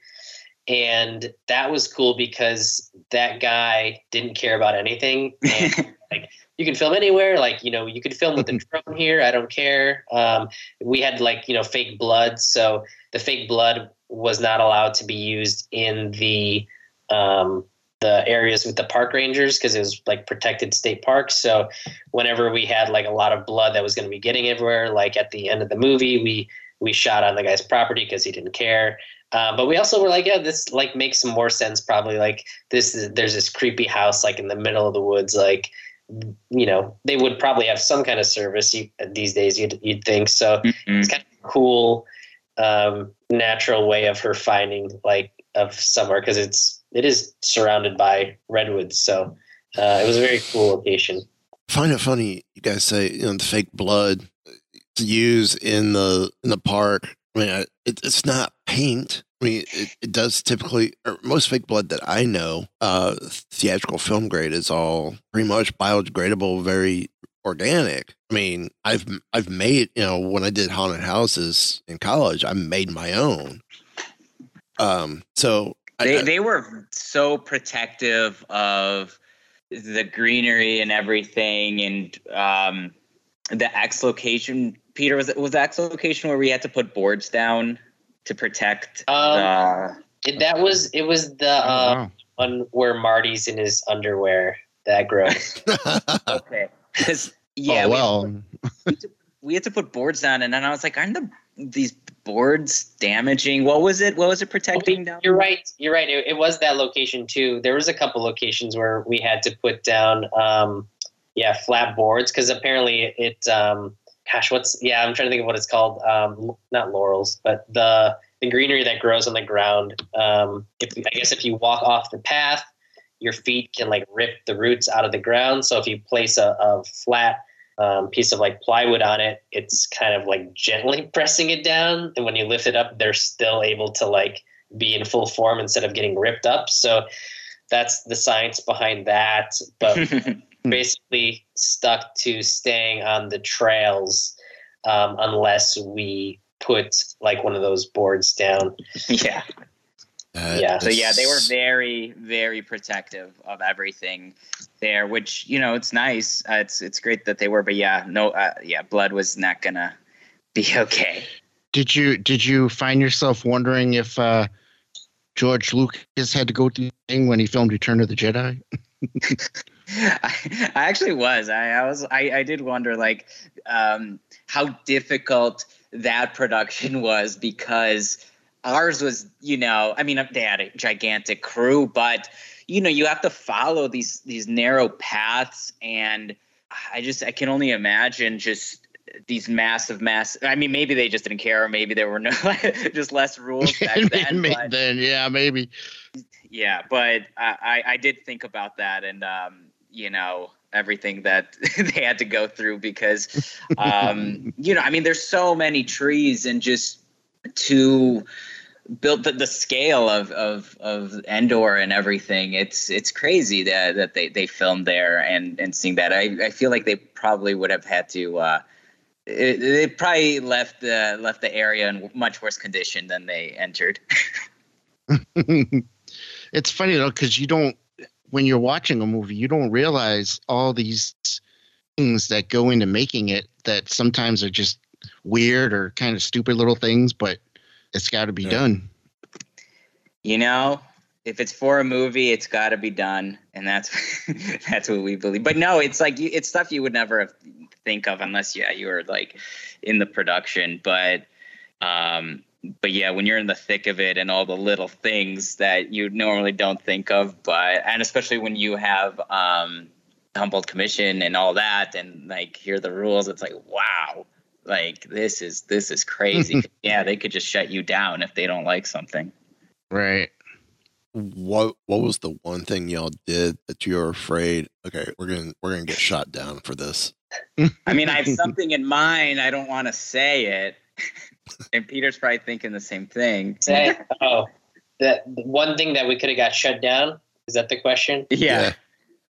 And that was cool because that guy didn't care about anything. *laughs* And like you can film anywhere. Like you know, you could film with a drone here. I don't care. Um, we had like you know fake blood, so the fake blood was not allowed to be used in the um, the areas with the park rangers because it was like protected state parks. So whenever we had like a lot of blood that was going to be getting everywhere, like at the end of the movie, we we shot on the guy's property because he didn't care. Uh, but we also were like, yeah, this like makes more sense. Probably like this. Is, there's this creepy house like in the middle of the woods. Like, you know, they would probably have some kind of service you, these days. You'd you'd think so. Mm-hmm. It's kind of cool, um, natural way of her finding like of somewhere because it's it is surrounded by redwoods. So uh, it was a very cool location.
find it funny you guys say you know the fake blood use in the in the park. I mean, it, it's not paint. I mean, it, it does typically, most fake blood that I know, uh, theatrical film grade is all pretty much biodegradable, very organic. I mean, I've I've made you know when I did haunted houses in college, I made my own. Um, so
they, I, they were so protective of the greenery and everything and um, the X location. Peter, was it was the X location where we had to put boards down to protect um,
the... that was it was the oh, uh, one where Marty's in his underwear that gross. *laughs*
okay. Yeah, oh, well. we, had to, we had to put boards down and then I was like, aren't the these boards damaging? What was it? What was it protecting?
down you're right. You're right. It, it, was that location too. There was a couple locations where we had to put down, um, yeah, flat boards because apparently it. Um, gosh, what's yeah? I'm trying to think of what it's called. Um, not laurels, but the the greenery that grows on the ground. Um, if I guess if you walk off the path, your feet can like rip the roots out of the ground. So if you place a, a flat um, piece of like plywood on it, it's kind of like gently *laughs* pressing it down. And when you lift it up, they're still able to like be in full form instead of getting ripped up. So that's the science behind that. But *laughs* basically stuck to staying on the trails um, unless we put like one of those boards down. *laughs*
Yeah. Uh, yeah. So yeah, they were very, very protective of everything there, which you know it's nice. Uh, it's it's great that they were, but yeah, no, uh, yeah, blood was not gonna be *laughs* okay.
Did you did you find yourself wondering if uh, George Lucas had to go through the thing when he filmed Return of the Jedi? *laughs* *laughs*
I, I, actually was. I, I was. I, I did wonder like um, how difficult that production was because ours was, you know, I mean, they had a gigantic crew, but you know, you have to follow these these narrow paths, and I just I can only imagine just these massive mass i mean maybe they just didn't care or maybe there were no *laughs* just less rules *laughs* back then
but, then yeah maybe
yeah but i i did think about that and um you know everything that *laughs* they had to go through because um *laughs* you know i mean there's so many trees and just to build the, the scale of, of of Endor and everything. It's it's crazy that that they, they filmed there and and seeing that. I, I feel like they probably would have had to. Uh, it, they probably left the left the area in much worse condition than they entered. *laughs*
it's funny though because you don't when you're watching a movie you don't realize all these things that go into making it that sometimes are just weird or kind of stupid little things but it's got to be yeah. done.
You know, if it's for a movie, it's got to be done, and that's *laughs* that's what we believe. But no, it's like it's stuff you would never think of unless yeah you were like in the production. But um, but yeah, when you're in the thick of it and all the little things that you normally don't think of, but and especially when you have um, Humboldt Commission and all that, and like hear the rules, it's like wow, like this is this is crazy. *laughs* yeah, they could just shut you down if they don't like something.
Right.
What what was the one thing y'all did that you were afraid? Okay, we're gonna we're gonna get shot down for this.
I mean, I have something in mind. I don't want to say it. *laughs* and Peter's probably thinking the same thing.
Say, oh, the, the one thing that we could have got shut down is that the question?
Yeah.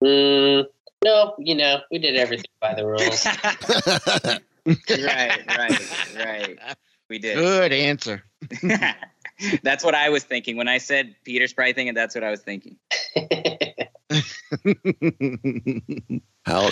Mm, no, you know, we did everything by the rules. *laughs*
right, right, right. We did.
Good answer. *laughs*
that's what I was thinking when I said Peter's probably thinking. That's what I was thinking. *laughs*
How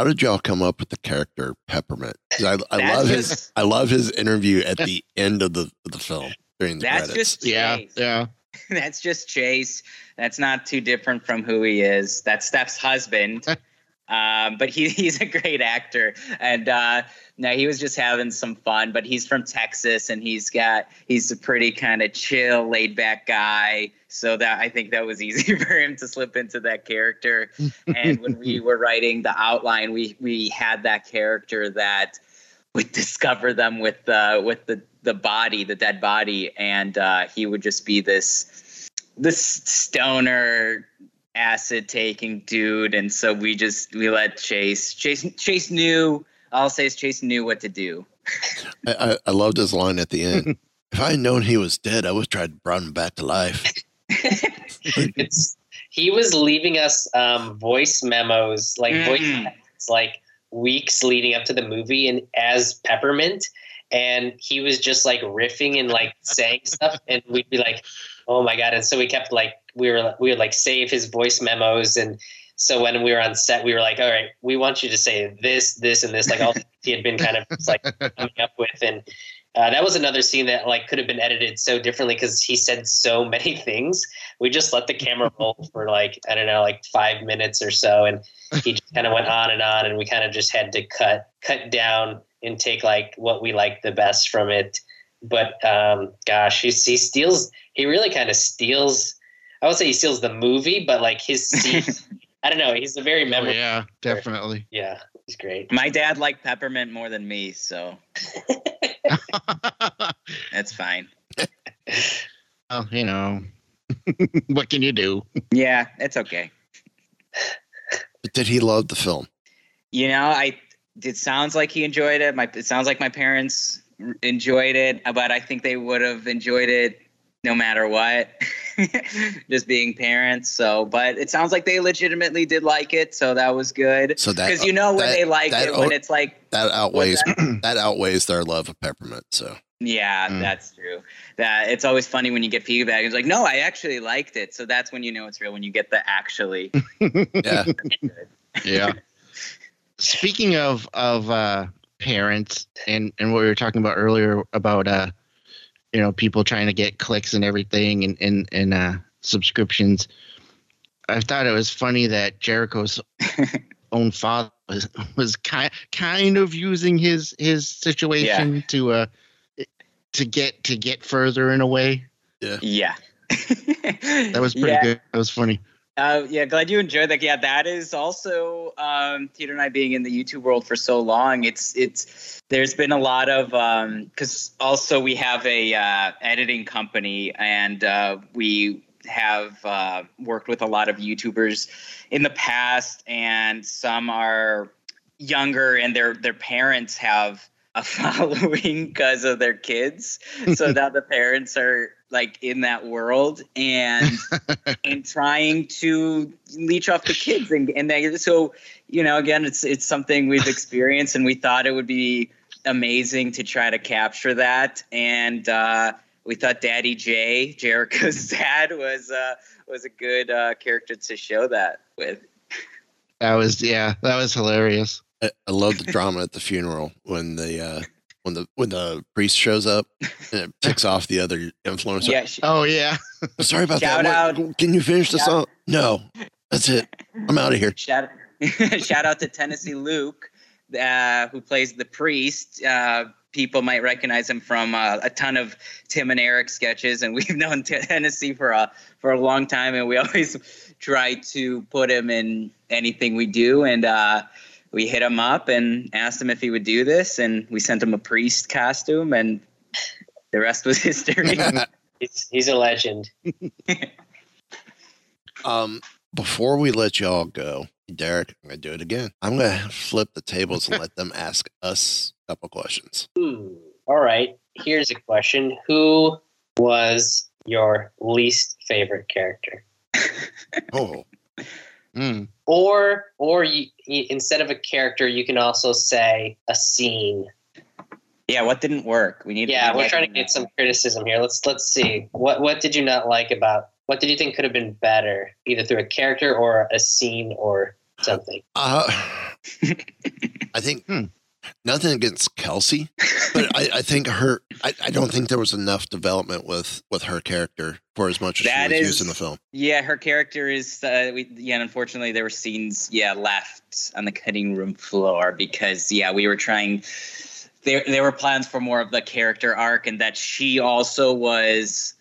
how did y'all come up with the character Peppermint? I, I
That's
love his I love his interview at the end of the of the film during the
That's
credits.
just
yeah.
Chase.
Yeah. *laughs*
That's just Chase. That's not too different from who he is. That's Steph's husband. *laughs* um, but he, *laughs* he's a great actor, and uh, no, he was just having some fun. But he's from Texas, and he's got he's a pretty kind of chill, laid back guy. So that I think that was *laughs* easy for him to slip into that character. and when we *laughs* were writing the outline, we we had that character that would *laughs* discover them with uh, with the the body, the dead body, and uh, he would just be this this stoner acid taking dude. And so we just we let Chase Chase Chase knew. I'll say is Chase knew what to do.
I, I, I loved his line at the end. if I had known he was dead, I would have tried to bring him back to life. *laughs*
it's he was leaving us um, voice memos, like voice
Mm.
memos, like weeks leading up to the movie, and as Peppermint, and he was just like riffing and like saying stuff, and we'd be like, "Oh my god!" And so we kept like we were we would like save his voice memos, and so when we were on set, we were like, "All right, we want you to say this, this, and this," like all he had been kind of like coming up with, and uh, that was another scene that like could have been edited so differently because he said so *laughs* many things. We just let the camera *laughs* roll for like I don't know, like five minutes or so, and he just kind of went on and on, and we kind of just had to cut cut down and take like what we liked the best from it. But um, gosh, he, he steals. He really kind of steals. I would say he steals the movie, but like his *laughs* scene. I don't know. He's a very
Oh,
memorable.
yeah. Definitely.
yeah, he's great.
My dad liked peppermint more than me, so *laughs* that's fine.
well, you know, *laughs* what can you do?
Yeah, it's okay.
But did he love the film?
You know, I it sounds like he enjoyed it. My it sounds like my parents enjoyed it, but I think they would have enjoyed it no matter what. *laughs* Just being parents. So, but it sounds like they legitimately did like it, so that was good.
So that
because you know when
that-
they like
that
it when it's like
That outweighs *clears throat* that outweighs their love of Peppermint. So
yeah,
Mm.
that's true. That it's always funny when you get feedback. It's like, no, I actually liked it. So that's when you know it's real when you get the actually. *laughs*
yeah, *laughs*
yeah. Speaking of of uh, parents and and what we were talking about earlier about uh, you know people trying to get clicks and everything and and and uh, subscriptions, I thought it was funny that Jericho's *laughs* own father was was kind kind of using his his situation to uh to get to get further in a way.
yeah. *laughs*
That was pretty
Yeah.
good. That was funny.
Uh, yeah, glad you enjoyed that. Yeah, that is also um, Peter and I being in the YouTube world for so long. It's it's there's been a lot of because also we have a uh, editing company and uh, we have uh, worked with a lot of YouTubers in the past, and some are younger and their their parents have a *laughs* following because of their kids. So *laughs* now the parents are like in that world and *laughs* and trying to leech off the kids and and they, so you know again it's it's something we've *laughs* experienced and we thought it would be amazing to try to capture that and uh we thought Daddy J, Jericho's *laughs* dad, was uh, was a good uh, character to show that with.
That was yeah, that was hilarious.
I, I love the drama at the funeral when the uh, when the when the priest shows up and it *laughs* picks off the other influencer.
Yeah, sh-
Oh yeah.
Sorry about
Shout
that. What- Can you finish the
Shout-
song? No, that's it. I'm out of here.
shout *laughs* shout out to Tennessee Luke, uh, who plays the priest. Uh, people might recognize him from uh, a ton of Tim and Eric sketches, and *laughs* we've known Tennessee for a for a long time, and we always try to put him in anything we do. And uh, we hit him up and asked him if he would do this, and we sent him a priest costume, and the rest was *laughs* history. *laughs*
He's, he's a legend. *laughs*
Um, before we let y'all go, Derek, I'm gonna do it again. I'm gonna flip the tables and let them ask us a couple questions.
Hmm. All right. Here's a question: Who was your least favorite character?
Oh,
Mm.
Or, or you, you, instead of a character, you can also say a scene.
yeah, what didn't work? We need.
Yeah,
we
we're trying to get some criticism here. Let's let's see. What what did you not like about? What did you think could have been better, either through a character or a scene or something?
uh, *laughs* I think
Hmm.
Nothing against Kelsey, but I, I think her. I, I don't think there was enough development with with her character for as much as
That
she was
is-
used in the film.
Yeah, her character is. Uh, we, yeah, and unfortunately, there were scenes. Yeah, left on the cutting room floor because yeah, we were trying. There, there were plans for more of the character arc, and that she also was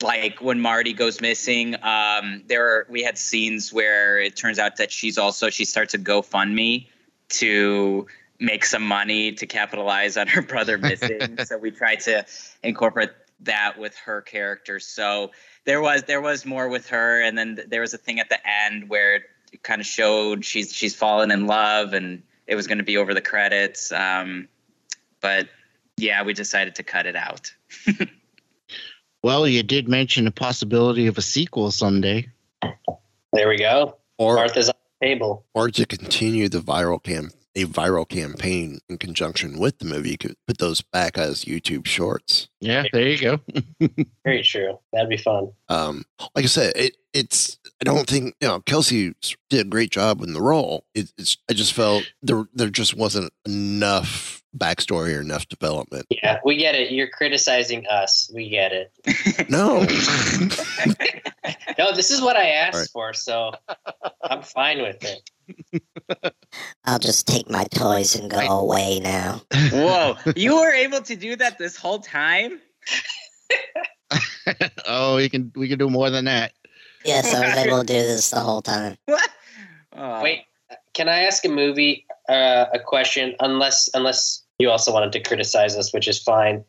like when Marty goes missing. Um, there were we had scenes where it turns out that she's also she starts a GoFundMe to make some money to capitalize on her brother *laughs* missing. so we tried to incorporate that with her character. So there was there was more with her, and then there was a thing at the end where it kind of showed she's she's fallen in love, and it was going to be over the credits. Um, but yeah, we decided to cut it out. *laughs*
Well, you did mention the possibility of a sequel someday.
There we go.
Or
Martha's on the table.
or to continue the viral cam a viral campaign in conjunction with the movie. You could put those back as YouTube shorts.
Yeah, there you go. *laughs*
Very true. That'd be fun.
Um, like I said, it it's I don't think you know Kelsey did a great job in the role. It, it's I just felt there there just wasn't enough backstory or enough development.
Yeah, we get it. You're criticizing us. We get it. *laughs*
No, *laughs*
No, this is what I asked
All right.
for, so I'm fine with it.
I'll just take my toys and go away now.
Whoa, *laughs* you were able to do that this whole time? *laughs*
oh, we can we can do more than that.
Yes, I was *laughs* able to do this the whole time.
What? Oh.
Wait, can I ask a movie uh, a question? Unless unless you also wanted to criticize us, which is fine.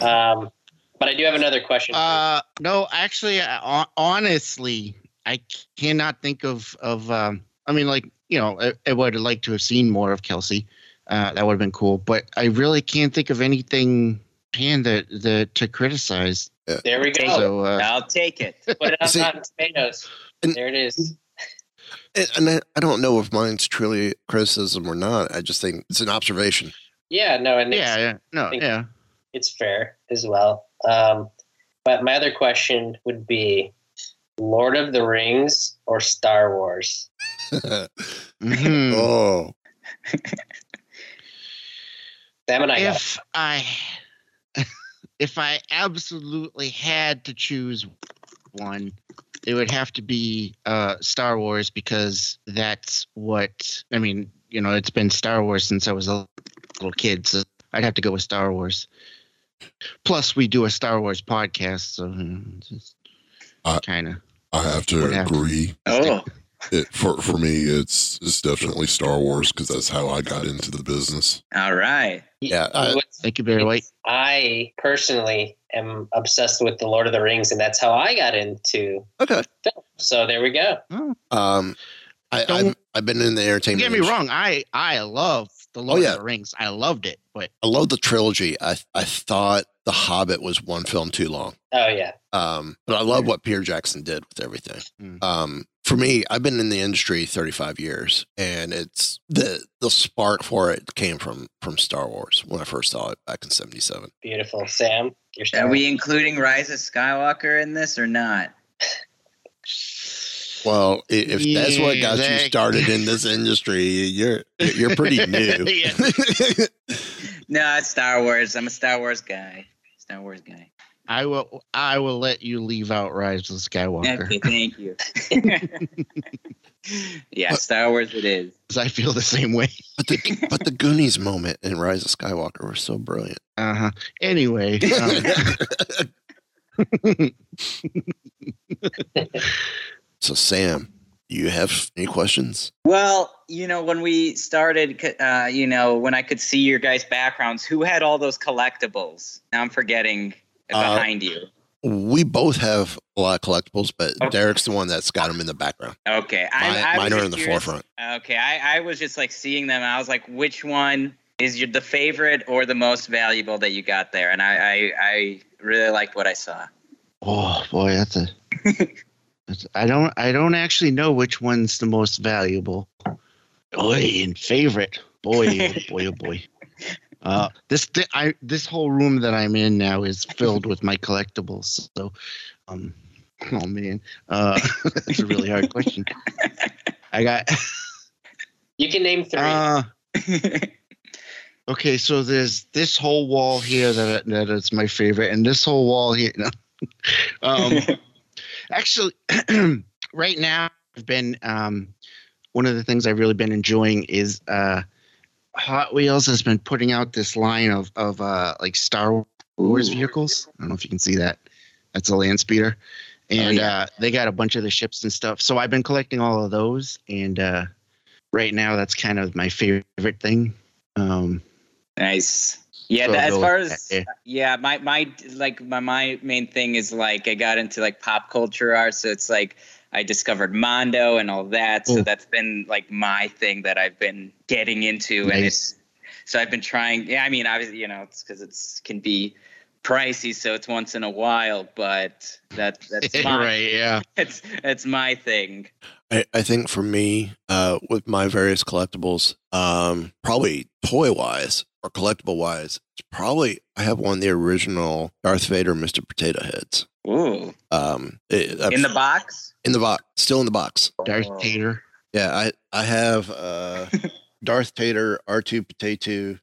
Um, but I do have another question.
Uh, no, actually, I, honestly, I cannot think of of. Um, I mean, like you know, I, I would have liked to have seen more of Kelsey. Uh, that would have been cool, but I really can't think of anything hand that that to criticize.
there we go.
So uh,
I'll take it. *laughs*
Put it on
See-
Rotten Tomatoes.
And-
there it is.
and, and I, I don't know if mine's truly criticism or not. I just think it's an observation.
Yeah, no, and it's,
yeah, yeah, no, yeah.
it's fair as well. Um, but my other question would be Lord of the Rings or Star Wars? *laughs*
Mhm.
oh,
Sam and I got
if I *laughs* if I absolutely had to choose one, it would have to be uh, Star Wars because that's what I mean. You know, it's been Star Wars since I was a little kid, so I'd have to go with Star Wars. Plus, we do a Star Wars podcast, so you know, just
Uh,
kind of.
I have to
Would have to.
agree.
Oh,
It, for for me, it's it's definitely Star Wars because that's how I got into the business.
all right.
yeah. I,
Thank you, Barry White.
I personally am obsessed with the Lord of the Rings, and that's how I got into
okay.
film. So there we go.
Um, I, I've, I've been in the entertainment.
Don't get me
industry-
wrong. I I love the Lord
yeah.
of the Rings. I loved it, but
I love the trilogy. I I thought The Hobbit was one film too long.
Oh yeah,
Um, but I love what Peter Jackson did with everything.
Mm.
Um, for me, I've been in the industry 35 years, and it's the the spark for it came from from Star Wars when I first saw it back in '77.
beautiful. Sam, you're
Are we including Rise of Skywalker in this or not?
Well, i- if that's what
Yeah,
got you started in this industry, you're you're pretty *laughs* new. *laughs* *laughs*
No, it's Star Wars. I'm a Star Wars guy. Star Wars guy.
I will I will let you leave out Rise of Skywalker.
Okay, thank you. *laughs* *laughs* yeah, Star Wars it is. *laughs*
'Cause I feel the same way.
but the but the Goonies moment in Rise of Skywalker were so brilliant.
Uh huh. Anyway, um,
so, Sam, do you have any questions?
Well, you know, when we started, uh, you know, when I could see your guys' backgrounds, who had all those collectibles? Now I'm forgetting
Uh,
behind you.
We both have a lot of collectibles, but Derek's the one that's got them in the background.
Okay,
Mine-
I, I
mine are in the
curious-
forefront.
Okay, I, I was just like seeing them. I was like, which one is your the favorite or the most valuable that you got there? And I, I, I really liked what I saw.
Oh boy, that's a. *laughs* that's, I don't. I don't actually know which one's the most valuable. Boy, and favorite. Boy, oh boy, oh boy. *laughs* Uh, this thi- I this whole room that I'm in now is filled with my collectibles. So, um, oh man, uh, *laughs* that's a really hard question. *laughs* I got.
You can name three.
Uh, *laughs* okay, so there's this whole wall here that that is my favorite, and this whole wall here. no. um, actually, *clears throat* right now I've been um, one of the things I've really been enjoying is uh, Hot Wheels has been putting out this line of of uh, like Star Wars vehicles. I don't know if you can see that. That's a land speeder. And uh, they got a bunch of the ships and stuff. So I've been collecting all of those, and uh, right now that's kind of my favorite thing. Um,
Nice. Yeah,
So
that, as far as
that,
yeah, my my like my my main thing is like I got into like pop culture art, so it's like I discovered Mondo and all that. So that's been like my thing that I've been getting into, and it's so I've been trying. Yeah, I mean, obviously, you know, it's because it's can be pricey, so it's once in a while, but that that's *laughs* my,
right, yeah.
It's it's my thing.
I, I think for me, uh, with my various collectibles, um, probably toy wise or collectible wise, it's probably I have one of the original Darth Vader Mr. Potato Heads.
Ooh.
Um, it-
In the box?
In the box, still in the box.
Darth Tater.
Yeah, I I have uh, *laughs* Darth Tater, R two Potato,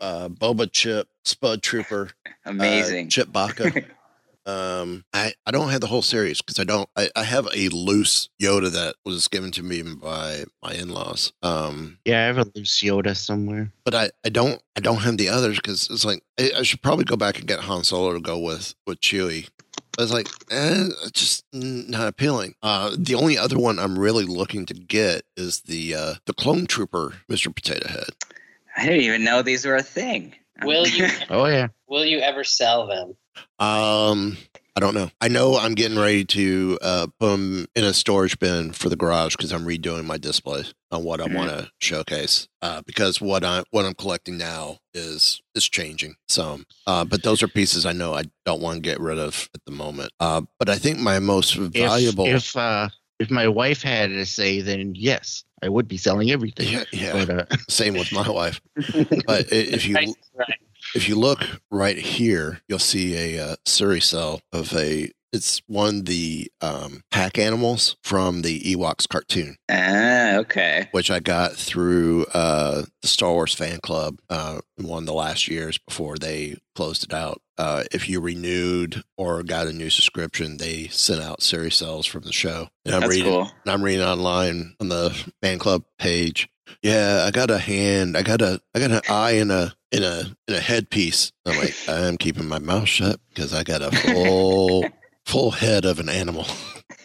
uh, Boba Chip, Spud Trooper, *laughs*
Amazing.
uh, Chip Baka. *laughs* um, I I don't have the whole series because I don't. I, I have a loose Yoda that was given to me by my in laws. Um,
Yeah, I have a loose Yoda somewhere.
but I, I don't I don't have the others because it's like I, I should probably go back and get Han Solo to go with with Chewie. I was like, eh, it's just not appealing. Uh, the only other one I'm really looking to get is the uh, the Clone Trooper, Mister Potato Head.
I didn't even know these were a thing.
Will you *laughs*
Oh yeah.
will you ever sell them?
Um, I don't know. I know I'm getting ready to uh, put them in a storage bin for the garage because I'm redoing my display on what I
Mhm.
want to showcase. Uh, because what I what I'm collecting now is is changing some. Uh, but those are pieces I know I don't want to get rid of at the moment. Uh, but I think my most
If,
valuable.
if uh if my wife had to say, then yes, I would be selling everything.
yeah, yeah.
But uh, *laughs*
Same with my wife. *laughs* But if you
Right, right.
if you look right here, you'll see a uh, Suri cell of a. It's one of the um, pack animals from the Ewoks cartoon,
Ah, okay.
which I got through uh, the Star Wars fan club uh, one of the last years before they closed it out. Uh, if you renewed or got a new subscription, they sent out series cels from the show. And I'm
That's
reading,
cool.
and I'm reading online on the fan club page. Yeah, I got a hand. I got a I got an eye in a in a in a headpiece. I'm like, *laughs* I'm keeping my mouth shut because I got a full full head of an animal. *laughs*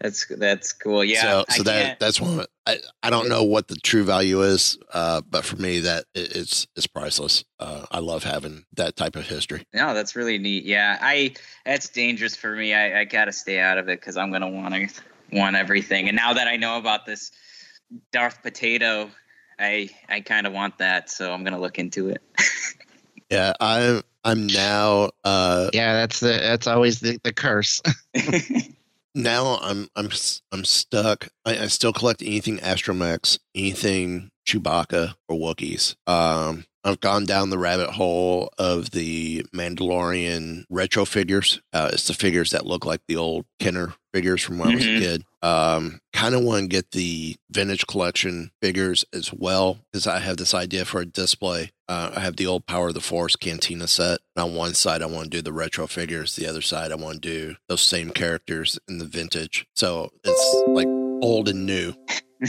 that's that's cool. Yeah.
so so that
can't-
that's one. I I don't know what the true value is, uh, but for me that it, it's it's priceless. Uh, I love having that type of history.
no, that's really neat. Yeah, I that's dangerous for me. I, I gotta stay out of it because I'm gonna want to want everything. And now that I know about this Darth Potato, I I kind of want that. So I'm gonna look into it. *laughs*
Yeah, I'm I'm now uh
yeah, that's the that's always the, the curse. *laughs*
now I'm I'm I'm stuck. I, I still collect anything Astromech, anything Chewbacca or Wookiees. Um, I've gone down the rabbit hole of the Mandalorian retro figures. Uh, it's the figures that look like the old Kenner figures from when I was a
Mhm.
kid. Um, kind of want to get the vintage collection figures as well because I have this idea for a display. Uh, I have the old Power of the Force Cantina set. And on one side, I want to do the retro figures. The other side, I want to do those same characters in the vintage. So it's like old and new *laughs*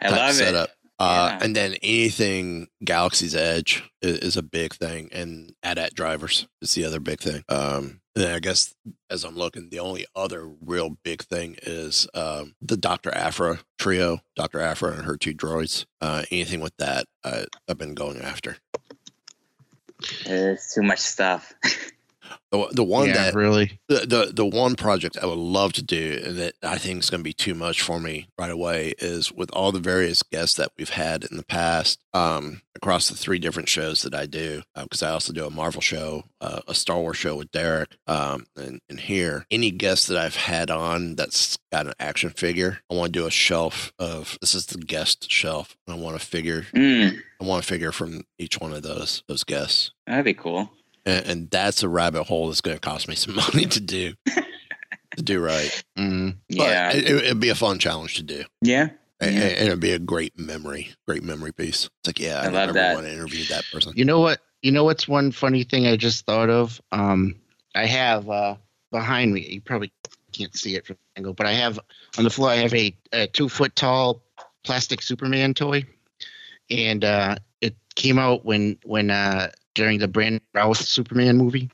I love
setup.
it.
Uh,
Yeah.
And then anything Galaxy's Edge is, is a big thing, and AT-AT drivers is the other big thing. Um, And then I guess as I'm looking, the only other real big thing is um, the Dr. Aphra trio, Dr. Aphra and her two droids. Uh, anything with that, uh, I've been going after.
It's too much stuff. *laughs*
The, the one
Yeah,
that
really.
the, the the one project I would love to do and that I think is going to be too much for me right away is with all the various guests that we've had in the past um, across the three different shows that I do because I also do a Marvel show, uh, a Star Wars show with Derek, um, and, and here any guest that I've had on that's got an action figure, I want to do a shelf of this is the guest shelf. I want to figure
Mm,
I want to figure from each one of those those guests
that'd be cool.
And, and that's a rabbit hole that's going to cost me some *laughs* money to do to do right.
Mm.
But
Yeah.
it, it'd be a fun challenge to do,
Yeah.
and,
Yeah.
and it'd be a great memory, great memory piece. It's like, yeah, I,
I love
never
that.
want to interview that person.
You know what? You know what's one funny thing I just thought of? Um, I have uh, behind me. You probably can't see it from the angle, but I have on the floor. I have a, a two foot tall plastic Superman toy, and uh, it came out when when uh, during the Brandon Routh Superman movie,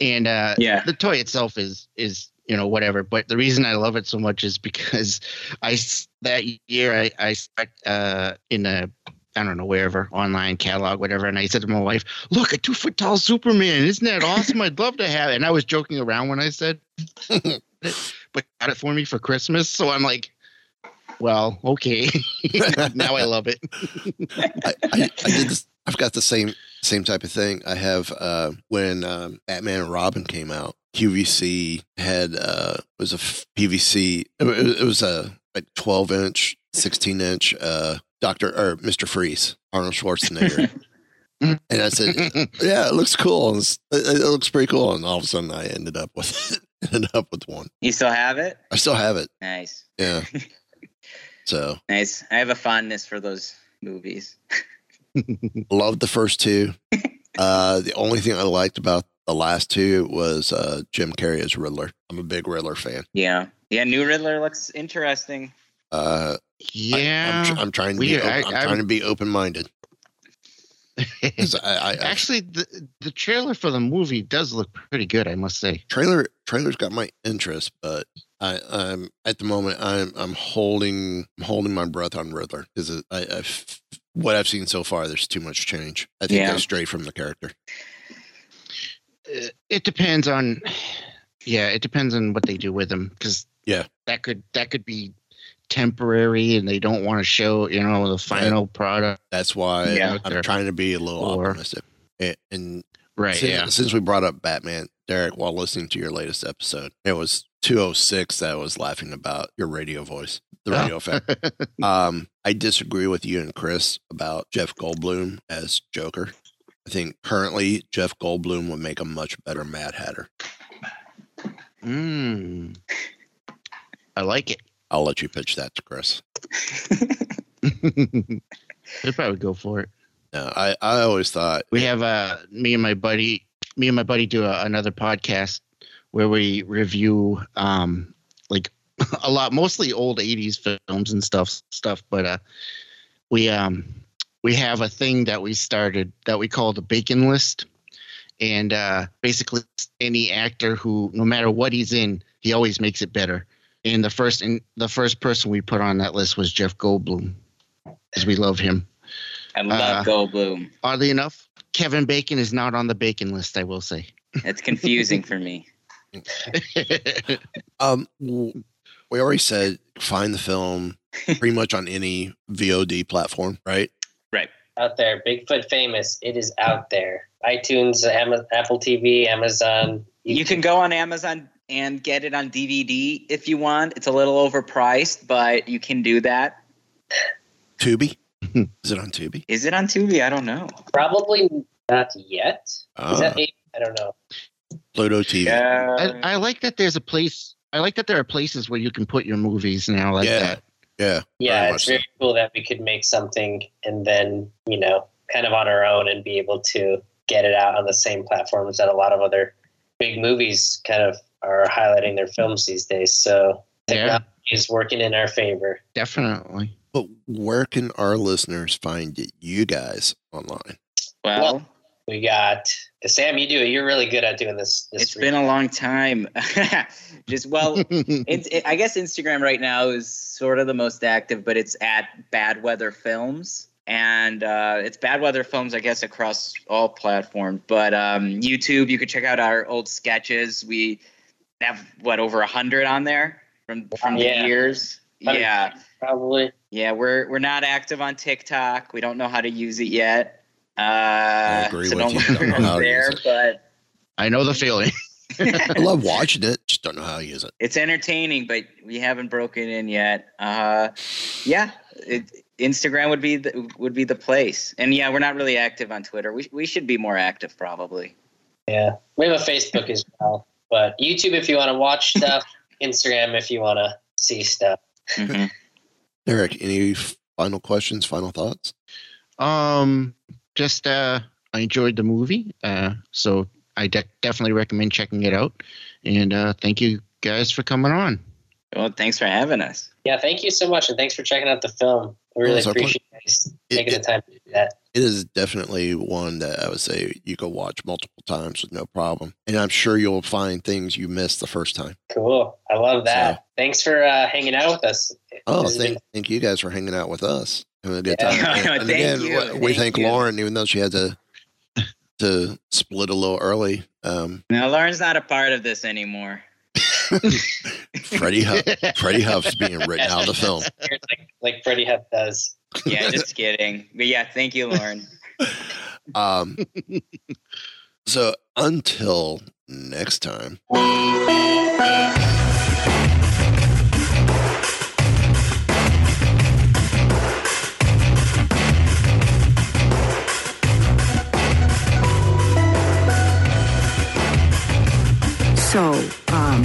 and uh,
Yeah.
the toy itself is is you know whatever. But the reason I love it so much is because I that year I I stuck uh, in a I don't know wherever online catalog whatever, and I said to my wife, "Look, a two foot tall Superman! Isn't that awesome? I'd love to have it." And I was joking around when I said, *laughs* "But got it for me for Christmas," so I'm like. Well, okay. *laughs* now I love it. *laughs*
I, I, I did this. I've got the same same type of thing. I have uh, when um, Batman and Robin came out. QVC had uh, was a PVC. It, wa- it was a like twelve inch, sixteen inch uh, Doctor or Mister Freeze, Arnold Schwarzenegger. *laughs* and I said, "Yeah, it looks cool. It, it looks pretty cool." And all of a sudden, I ended up with *laughs* ended up with one.
You still have it?
I still have it.
Nice.
Yeah. *laughs* So
Nice. I have a fondness for those movies. *laughs*
loved the first two. *laughs* Uh, the only thing I liked about the last two was uh, Jim Carrey as Riddler. I'm a big Riddler fan.
Yeah. Yeah, New Riddler looks interesting.
Uh,
Yeah,
I'm, tr- I'm trying to
we-
be.
I-
I'm,
I'm-
trying to be open minded. *laughs* I, I, I,
Actually, the the trailer for the movie does look pretty good, I must say.
trailer trailers got my interest, but I, I'm at the moment I'm I'm holding I'm holding my breath on Riddler because I, I what I've seen so far there's too much change. I think
Yeah.
they strayed from the character.
Uh, It depends on, yeah, it depends on what they do with them because
Yeah.
that could that could be temporary, and they don't want to show you know the final product.
That's why
Yeah.
I'm trying to be a little
Or-
optimistic. And, and
Right,
since,
yeah.
since we brought up Batman, Derek, while listening to your latest episode, it was 206 that I was laughing about your radio voice, the radio effect. *laughs* Um, I disagree with you and Chris about Jeff Goldblum as Joker. I think currently Jeff Goldblum would make a much better Mad Hatter.
Mm. I like it.
I'll let you pitch that to Chris. *laughs*
They'd probably go for it.
No, I, I always thought
We have uh me and my buddy me and my buddy do a, another podcast where we review um like *laughs* a lot mostly old 80s films and stuff stuff but uh we um we have a thing that we started that we call the bacon list and uh basically any actor who no matter what he's in he always makes it better and the first and the first person we put on that list was Jeff Goldblum because we love him
I love
Uh,
Goldblum.
Oddly enough, Kevin Bacon is not on the bacon list. I will say.
It's confusing for me. *laughs*
Um, w- we already said find the film *laughs* pretty much on any VOD platform, right?
Right.
Out there, Bigfoot famous. It is out there. iTunes, Ama- Apple TV, Amazon.
You can go on Amazon and get it on DVD if you want. It's a little overpriced, but you can do that.
Tubi. Is it on Tubi?
Is it on Tubi? I don't know.
Probably not yet.
Ah.
Is that eight? I don't know.
Pluto TV.
I, I like that there's a place. I like that there are places where you can put your movies now like
Yeah.
that.
Yeah.
Yeah,
very
it's
much
very cool that we could make something and then, you know, kind of on our own and be able to get it out on the same platforms that a lot of other big movies kind of are highlighting their films these days. So technology is working in our favor.
Definitely.
But where can our listeners find you guys online?
Well,
We got Sam. You do it. You're really good at doing this. this
It's been a long time. *laughs* Just well, *laughs* it's, it, I guess Instagram right now is sort of the most active, but it's at Bad Weather Films, and uh, it's Bad Weather Films, I guess, across all platforms. But um, YouTube, you could check out our old sketches. We have what over a hundred on there from from
Yeah.
the years. Yeah,
probably.
yeah. We're we're not active on TikTok. We don't know how to use it yet. Uh,
agree
so
with
don't
you. *laughs* Don't know
worry
how to
there, but
I know the feeling.
I love *laughs* watching it. Just don't know how to use it.
it's entertaining, but we haven't broken in yet. Uh, yeah, it, Instagram would be the, would be the place, and yeah, we're not really active on Twitter. We we should be more active, probably.
Yeah, we have a Facebook as well, but YouTube if you want to watch *laughs* stuff, Instagram if you want to see stuff.
Mhm.
Eric, any final questions, final thoughts?
Um, just uh, I enjoyed the movie, uh, so I de- definitely recommend checking it out. And uh, thank you guys for coming on.
Well, thanks for having us.
Yeah, thank you so much, and thanks for checking out the film. I really
it's
appreciate you guys taking
it-
the time to do that.
It is definitely one that I would say you could watch multiple times with no problem. And I'm sure you'll find things you missed the first time.
Cool, I love that. Thanks for uh, hanging out with us.
Oh, thank,
been-
thank you guys for hanging out with us. Having a good
Yeah.
time. *laughs* And, and again,
you.
we- we
Thank
thank
you.
Lauren, even though she had to to split a little early. Um,
Now, Lauren's not a part of this anymore. *laughs*
Freddie Huff, Freddie Huff's being written out of the film. *laughs*
like, like Freddie Huff does.
Yeah, *laughs* just kidding. But yeah, thank you, Lauren.
Um, so until next time.
So, um,